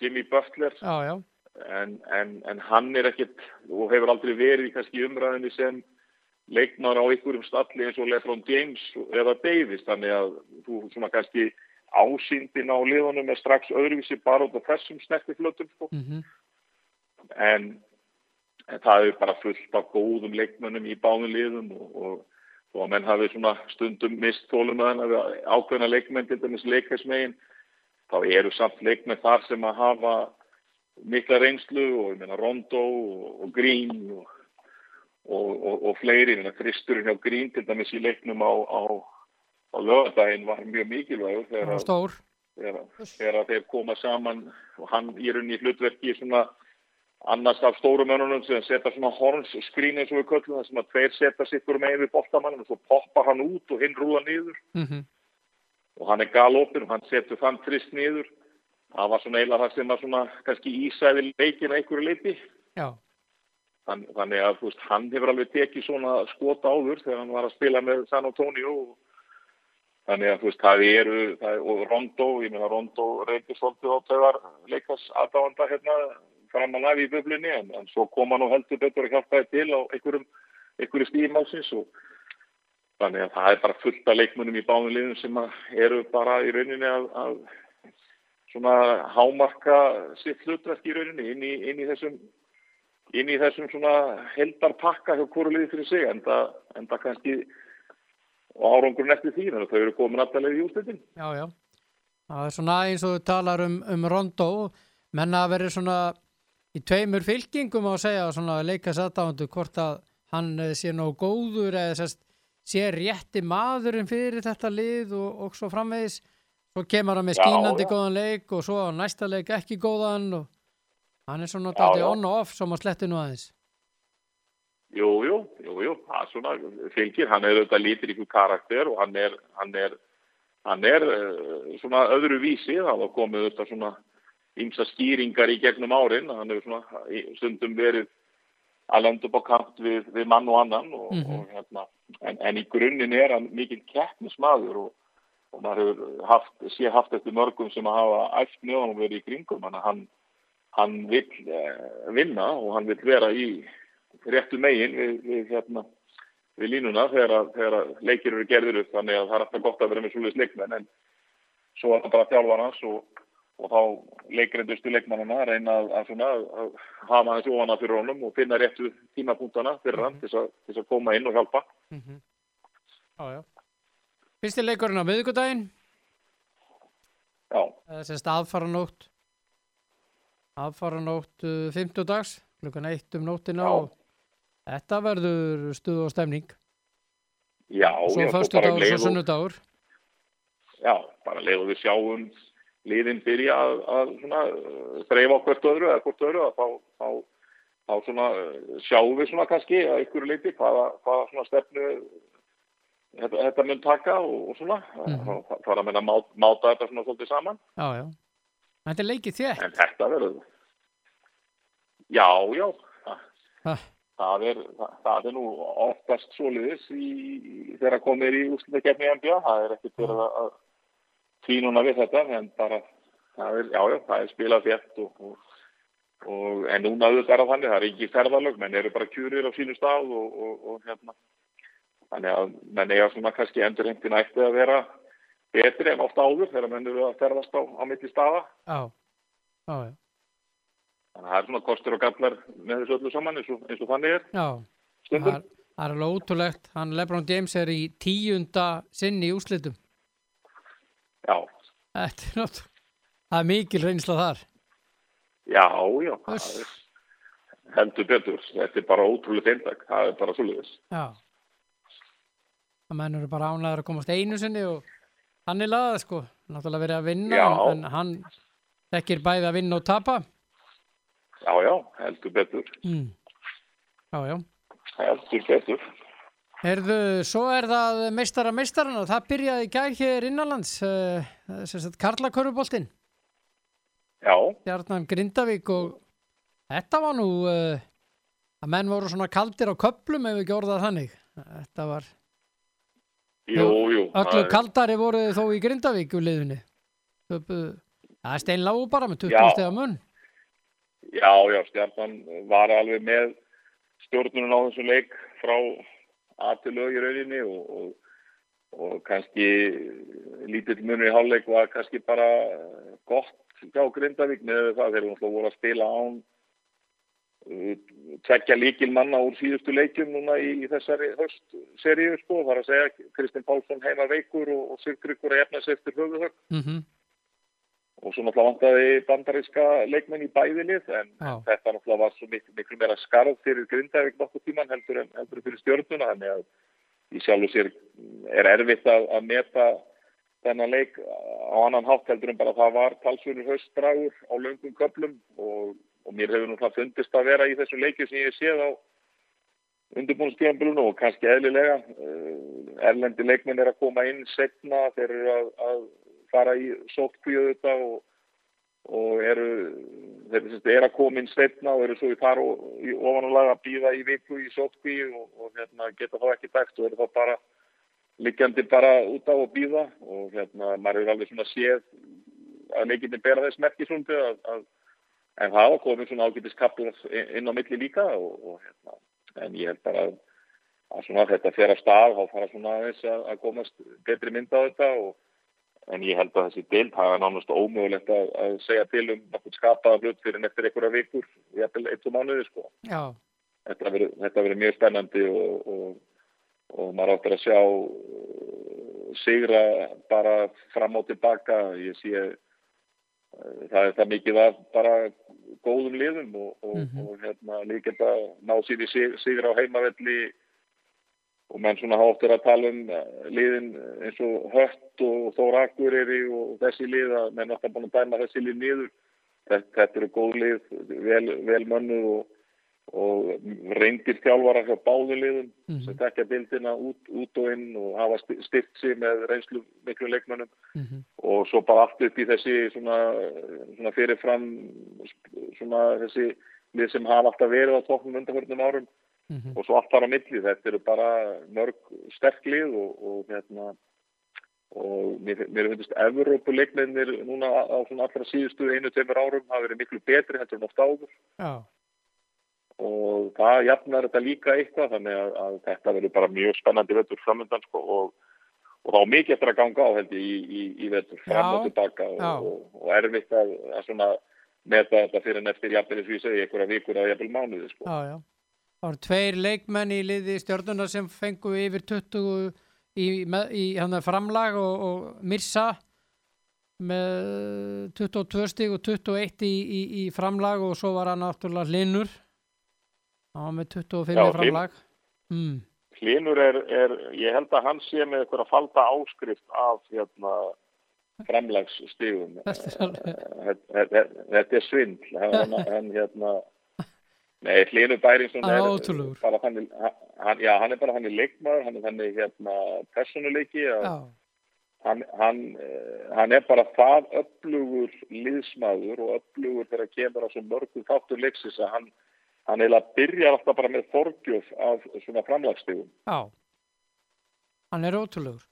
Jimmy Butler Já, já, en, en, en hann er ekkit og hefur aldrei verið kannski umræðinni sem leikmar á einhverjum stalli eins og Lebron James eða Davis. Þannig að þú svona kannski ásýndin á liðunum er strax öðruvísi bara út af þessum snertiflötum sko. Mm en, en það er bara fullt af góðum leikmönnum í báðum liðum og, og, og að menn hafi svona stundum mist þólum að hann ákveðna leikmenn til dæmis leikæsmegin þá eru samt leikmenn þar sem að hafa mikla reynslu og ég meina Rondo og, og Green og, og, og fleiri, ég meina Kristurinn hjá Green til dæmis í leiknum á, á, á lögadaginn var mjög mikilvægur þegar þegar, þegar þeir koma saman og hann í rauninni hlutverki svona annars af stórum mönnunum sem setja svona horns skrín eins og við köllum það sem að tveir setja sittur með við boltamannum og svo poppar hann út og hinn rúla niður. Mm og hann er galopin og hann setur þann trist niður það var svona eiginlega það sem var svona kannski ísæði leikin að einhverju leiti Þann, þannig að veist, hann hefur alveg tekið svona skota áður þegar hann var að spila með San Antonio þannig að veist, það eru það og Rondo, ég meina Rondo reyndir svolítið á þegar leikas aðdáanda hérna fram að næfi í bublunni en, en svo kom hann og heldur betur að hjálpa þið til á einhverjum, einhverju stímálsins og þannig að það er bara fullt af leikmunum í báðum liðum sem eru bara í rauninni að, að svona hámarka sitt hlutverk í rauninni inn í, inn í þessum inn í þessum svona heldarpakka hjá hverju liði fyrir sig en það, en það kannski árangurinn eftir því þannig að þau eru komin alltaf í úrslitin. Já, já. Það er svona eins og þú talar um, um Rondo, menn að verið svona í tveimur fylkingum á að segja svona leikas aðdáðandu hvort að hann sé nóg góður eða sest, sé rétti maðurinn fyrir þetta lið og, og svo framvegis svo kemur hann með skínandi já. góðan leik og svo næsta leik ekki góðan og hann er svona já. on og off sem að sletti nú aðeins Jú, jú, jú, jú, það er svona fylgir, hann er auðvitað lítir ykkur karakter og hann er, hann er, hann er uh, svona öðru vísi, það var komið auðvitað svona ymsa skýringar í gegnum árin, hann hefur svona stundum verið að lenda upp á kant við, við mann og annan og, Mhm. og hérna, en, en í grunninn er hann mikil keppnismadur og, og maður hefur haft, sé haft eftir mörgum sem að hafa æft með honum verið í kringum, hann, hann, hann vill uh, vinna og hann vill vera í réttu megin við, við, hérna, við línuna þegar, þegar leikir eru gerðir upp. Þannig að það er alltaf gott að vera með svolítið leikmenn en svo er það bara þjálfar hans og, og þá leikrendustu leikmannina að reyna að, að, svona, að hafa hans ofana fyrir honum og finna réttu tímapunktana fyrir hann til þess að, til þess að koma inn og hjálpa. Mm -hmm. Já, já Fyrsti leikurinn á miðvikudaginn. Já, eða sérst aðfaranótt. Aðfaranótt uh, 50 dags klukkan eitt um nóttina og þetta verður stuð og stemning. Já, svo já, förstu bara dagur, leið svo sunnudagur. Já, bara leið og við sjáum liðin byrja að, að svona, uh, þreifa á hvert öðru eða hvort öðru að þá, þá, þá svona, uh, sjáum við svona kannski að ykkur leiti hvaða, hvaða svona stefnu þetta, þetta mun taka og, og svona. Mhm. þá þá fara að menna að máta, máta þetta svona svolítið saman. Já, já, þetta er leikið þér en þetta verður já, já. Ha. það, er, það, það er nú oftast svoleiðis í, þegar komið er í úrslutakefni NBA það er ekkert verið að- að tvínuna við þetta en bara það er, já, já, það er spilað þétt og, og, og en núna auðvitað er það þannig, það er ekki ferðalög menn eru bara kjúrir á sínu stað og, og, og hérna þannig að menn eiga svona kannski endurheimtin ætti að vera betri en ofta áður þegar menn eru að ferðast á, á milli staða já, já, já, þannig að það er svona kostur og gallar með þessu öllu saman eins og, eins og þannig er já. Það, Það er alveg ótrúlegt. Hann Lebron James er í tíunda sinni í úslitum. Já, Þetta er náttúrulega, það er mikil reynsla þar. já, já, það Uss. er heldur betur. Þetta er bara ótrúlega eintak, það er bara svolítið. Já. Það menn eru bara ánæður að komast einu sinni og hann er laðað sko. Náttúrulega verið að vinna Já. en, hann þekkir bæði að vinna og tapa. Já, já, heldur betur, Mm. Já, já. heldur betur. Herðu, svo er það meistara meistarana. Það byrjaði í gær hér innanlands, uh, sem sagt Karlakörfuboltinn, Já, Bjarnan Grindavík og þetta var nú uh, að menn voru svona kaldir á köplum ef við ekki orðað þannig. Þetta var, jú, jú. öllu er- kaldari voru þó í Grindavík úr. Töpuðu- Það er steinlágu bara með 20 Já. stegar munn. Já, já, Stjarnan var alveg með stjórnunum á þessum leik frá að til lög í rauninni og, og, og kannski lítill munur í hálfleik var kannski bara gott hjá Grindavík með það þegar hún voru að spila án tvekja líkil manna úr síðustu leikjum núna í, í þessari höstseríu sko, þar að segja Kristinn Pálsson heima veikur og, og Sigtryggur að efna sér eftir höfuðhögg. Mm og svo náttúrulega vantaði bandaríska leikmenn í bæðilið en Já. þetta náttúrulega var svo miklu, miklu meira skarð fyrir Grindavík nokkuð tíman heldur en heldur fyrir stjórnuna þannig að í sjálfu sér er erfitt að, að meta þennan leik á annan hátt heldur en bara það var talsverður höstdragur á löngum köplum og, og mér hefur nú það fundist að vera í þessu leiki sem ég séð á undirbúinskjöfumbilinu og kannski eðlilega. Uh, erlendi leikmenn er að koma inn setna þeir eru að, að fara í sótkvíu þetta og, og eru þeir eru sagt, er að koma inn setna og eru svo í í ofanulega að býða í viku í sótkvíu og, og hérna, geta þá ekki dækt og eru þá bara liggjandi bara út á og býða og hérna maður er alveg svona séð að leikinni bera þess merkisundi að, að en það hafa komið svona ágætis kaplar inn á milli líka og, og hérna en ég held bara að, að svona þetta fer að stað þá fara svona aðeins að, að komast betri mynd á þetta og en ég held að þessi deild hafa nánast ómögulegt að, að segja til um nokkuð skapaða hlut fyrir en eftir einhverja vikur jafnvel eitt og mánuði sko. Já, þetta verður mjög spennandi og, og, og maður áttur að sjá uh, sigra bara fram og tilbaka ég sé það er það mikið af bara góðum liðum og, og, Mhm. og hérna líka geta ná sín í sig, sigra á heimavelli og menn svona háttur að tala um uh, liðin eins og Hött og Þór Akureyri og þessi lið að menn að búin að dæma þessi lið niður þetta, þetta eru góð lið, vel, vel mönnuð og, og reyndir þjálfarar hjá báðum liðum Mhm. sem tekja bildina út, út og inn og hafa sig með reynslu miklu leikmönnum. Mm og svo bara allt upp í þessi svona, svona fyrirfram svona þessi lið sem hafa alltaf verið á tóknum undanförnum árum. Mhm. og svo allt þar á milli. Þetta eru bara mörg sterk lið og, og hérna og mér, finnst Evrópuleikmennir núna á svona allra síðustu einu, tveimur árum hafa verið miklu betri heldur en oft áður. Já, og það jafnar þetta líka eitthvað þannig að, að þetta verður bara mjög spennandi vettur framöndan sko, og, og þá mikið eftir að ganga á held ég í, í, í vettur fram og tilbaka og, og, og erfitt að, að svona meta þetta fyrir en eftir jafnvel eins og ég segi einhverja vikur eða jafnvel mánuði sko. já, já. Það voru tveir leikmenn í liði stjórnunar sem fengu yfir 20 í, í framlag og, Mirsa með 22 stig og 21 í, í, í framlag og svo var hann náttúrulega Linur hann var með 25 Já, í framlag. Mm. Hlinur er, er, ég held að hann sé með eitthvað að falda áskrift af hérna Þetta er alveg- þetta er svindl. Hann, hann hérna Nei, Hlynur Bæringsson Hann er er hann, já, hann er bara hann er leikmaður, hann er þannig hérna personuleiki já, hann, hann, eh, hann er bara það öflugur liðsmaður og öflugur þegar kemur á svo mörgum þáttur leiksins að hann, hann eiginlega byrjar alltaf bara með forgjöf af svona framlagstegum já. Hann er ótrúlegur.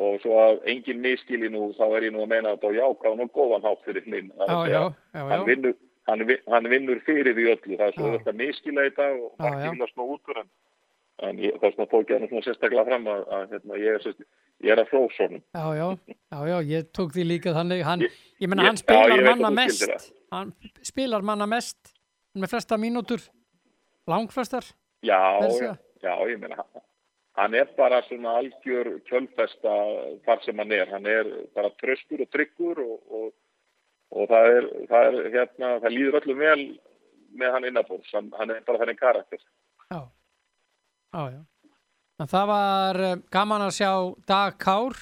Og svo að engin miskili nú þá er ég nú að meina þetta á jákvæðan og góðan hátt fyrir já, já, já, hann já, vinnur, hann, vi- hann vinnur fyrir því öllu. Það er svo Já. þetta miskila þetta og Já, margir já. vilja smá út úr en, en ég, það er svona tók ég hann svona sérstaklega fram að, að hérna, ég, er, ég er að flósónum já, já, já, já, ég tók því líka þannig, hann, Ég- menna hann já, spilar að manna mest. það. hann spilar manna mest með flesta mínútur. Langflestar. Já, já, já, ég meina hann er bara svona algjör kjölfesta þar sem hann er. Hann er bara tröskur og tryggur og, og, og það er, það er hérna, það líður öllum vel með hann innabórs, hann, hann er bara þenni karakter. Já, já, já. En það var eh, gaman að sjá Dag Kár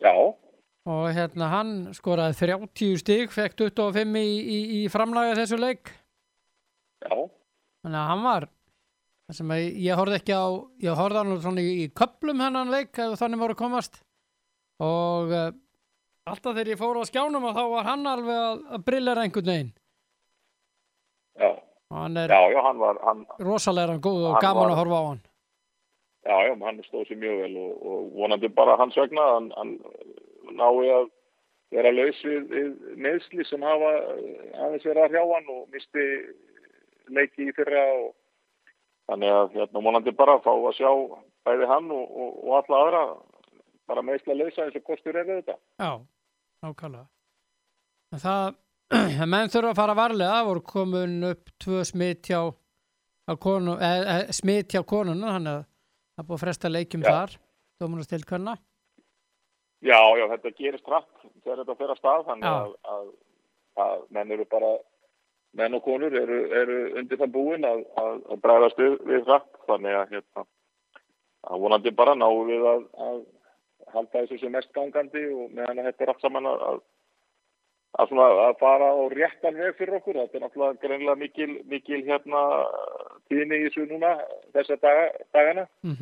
Já, og hérna hann skoraði 30 stig, fekk 25 í, í, í framlæga þessu leik. já, Þannig að hann var, að ég horfði ekki á, ég horfði hann svona í, í köplum hennan leik ef þannig voru að komast og uh, alltaf þegar ég fór á skjánum og þá var hann alveg að, að brillera einhvern veginn já, og hann er já, já, hann var, hann, rosalega góð og gaman var- að horfa á hann. já, já, hann stóð sér mjög vel og, og vonandi bara hans vegna, hann, hann nái að vera laus við, meðsli sem hafa eh, aðeins verið að hrjá hann og misti leiki í fyrra og þannig að hérna vonandi bara fá að sjá bæði hann og, og, og alla aðra bara meðsla lausa eins og kostur er við þetta. Já, nákvæmlega. Það, menn þurfa að fara varlega, voru komin upp tvö smitt hjá, smitt hjá konuna, þannig að það búið að fresta leikjum Já. þar, dómunast til hverna. Já, já, þetta gerist hratt þegar þetta fer að stað, þannig að, að, að menn eru bara, menn og konur eru, eru undir það búin að, að, bregðast við, hratt, þannig að, hérna, vonandi bara náum við að, halda þessu sem mest gangandi og meðan þetta er allt saman að, svona, að fara á réttan veg fyrir okkur, þetta er náttúrulega greinlega mikil, mikil hérna tíðni í þessu núna þessa daga, dagana. Mm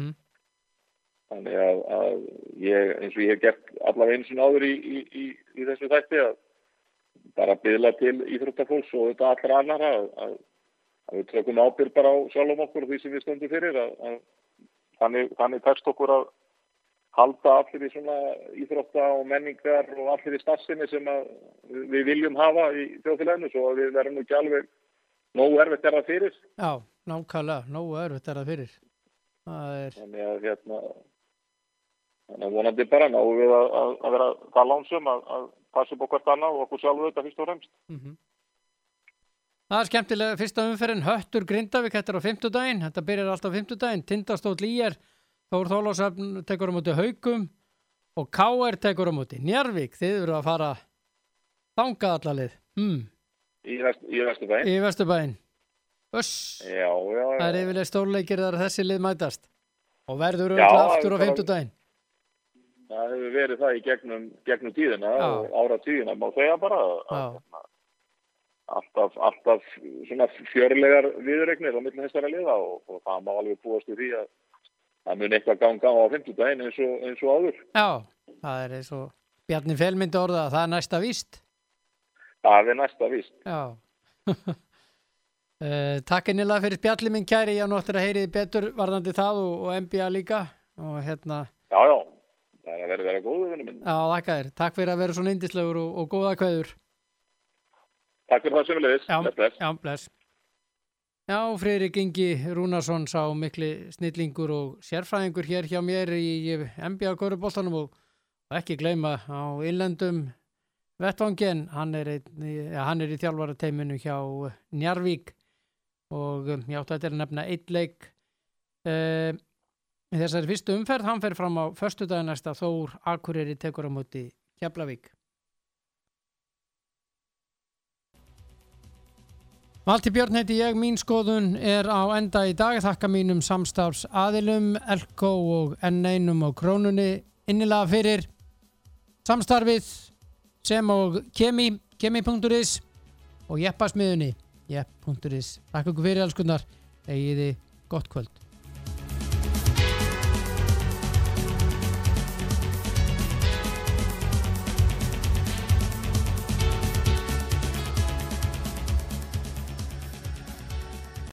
Þannig að, að ég, eins og ég hef gert allavega einu sinni áður í, í, í, þessu þætti að bara byðla til íþróttafólks og þetta allra annara að, að, að við tökum ábyrg bara á sjálfum okkur og því sem við stöndum fyrir að, þannig, þannig tekst okkur að halda allir í svona íþrótta og menningar og allir í starfsemi sem við- viljum hafa í þjóðfélaginu svo að við verðum ekki alveg nógu erfitt er það fyrir Já, nákvæmlega, nógu erfitt er það fyrir. Er, þannig að hérna þannig að vonandi bara náum við að, að, að vera það lánsum að, að passa upp okkar annað og okkur sjálfur þetta fyrst og fremst. Mm Það er skemmtilega fyrsta umferðin Höttur Grindavík, þetta er á fimmtudaginn þetta byrjar alltaf á fimmtudaginn, Tindastóll Íjar Þór Þólásöfn tekur á móti Haugum og K.R. tekur á móti Njarvík, þið eru að fara þangað allalið hmm. í, vest, í vestu bæinn í Vesturbæinn. Öss, já, já, já, það er yfirlega stórleikir þar þessi lið mætast. Og verður auðvitað aftur á er bara- fimmtudaginn það hefur verið það í gegnum, gegnum tíðina Já. og ára tíðina má segja bara að, hérna, alltaf, alltaf svona fjörlegar viðregnir á millin þessara liða og, og það má alveg búast við því að það mun eitthvað ganga á fimmtudaginn eins og, eins og áður. Já, það er eins og Bjarni Felmyndi orða að það er næsta víst. Það er næsta víst. Já. Uh, Takk einnilega fyrir spjalli minn kæri ég á nóttur að heyri betur varðandi það og, og NBA líka. Og hérna, já, já, það er að vera, vera góðu vinnu minn já, þakka þér. Takk fyrir að vera svona indislegur og, og góða kveður. Takk fyrir það sem við leiðis, Já, bless, bless. já, bless. Já, Freyrik Ingi Rúnarsson sá mikli snillingur og sérfræðingur hér hjá mér í NBA Köruboltanum og ekki gleyma á innlendum vettvangin, hann er, ja, hann er í þjálfara teiminu hjá Njarvík og um, já, þetta er að nefna eitt leik. Uh, í þessari fyrstu umferð, hann fer fram á föstudaginn næsta Þór Akureyri tekur á móti Keflavík Valti Björn heiti ég, mín skoðun er á enda í dag, þakka mínum samstafs aðilum, Elko og N1 og Krónunni innilega fyrir samstarfið sem og kemi, kemi.is og jeppasmiðunni, jepp.is. Takk ykkur fyrir alls kunnar, egiði gott kvöld.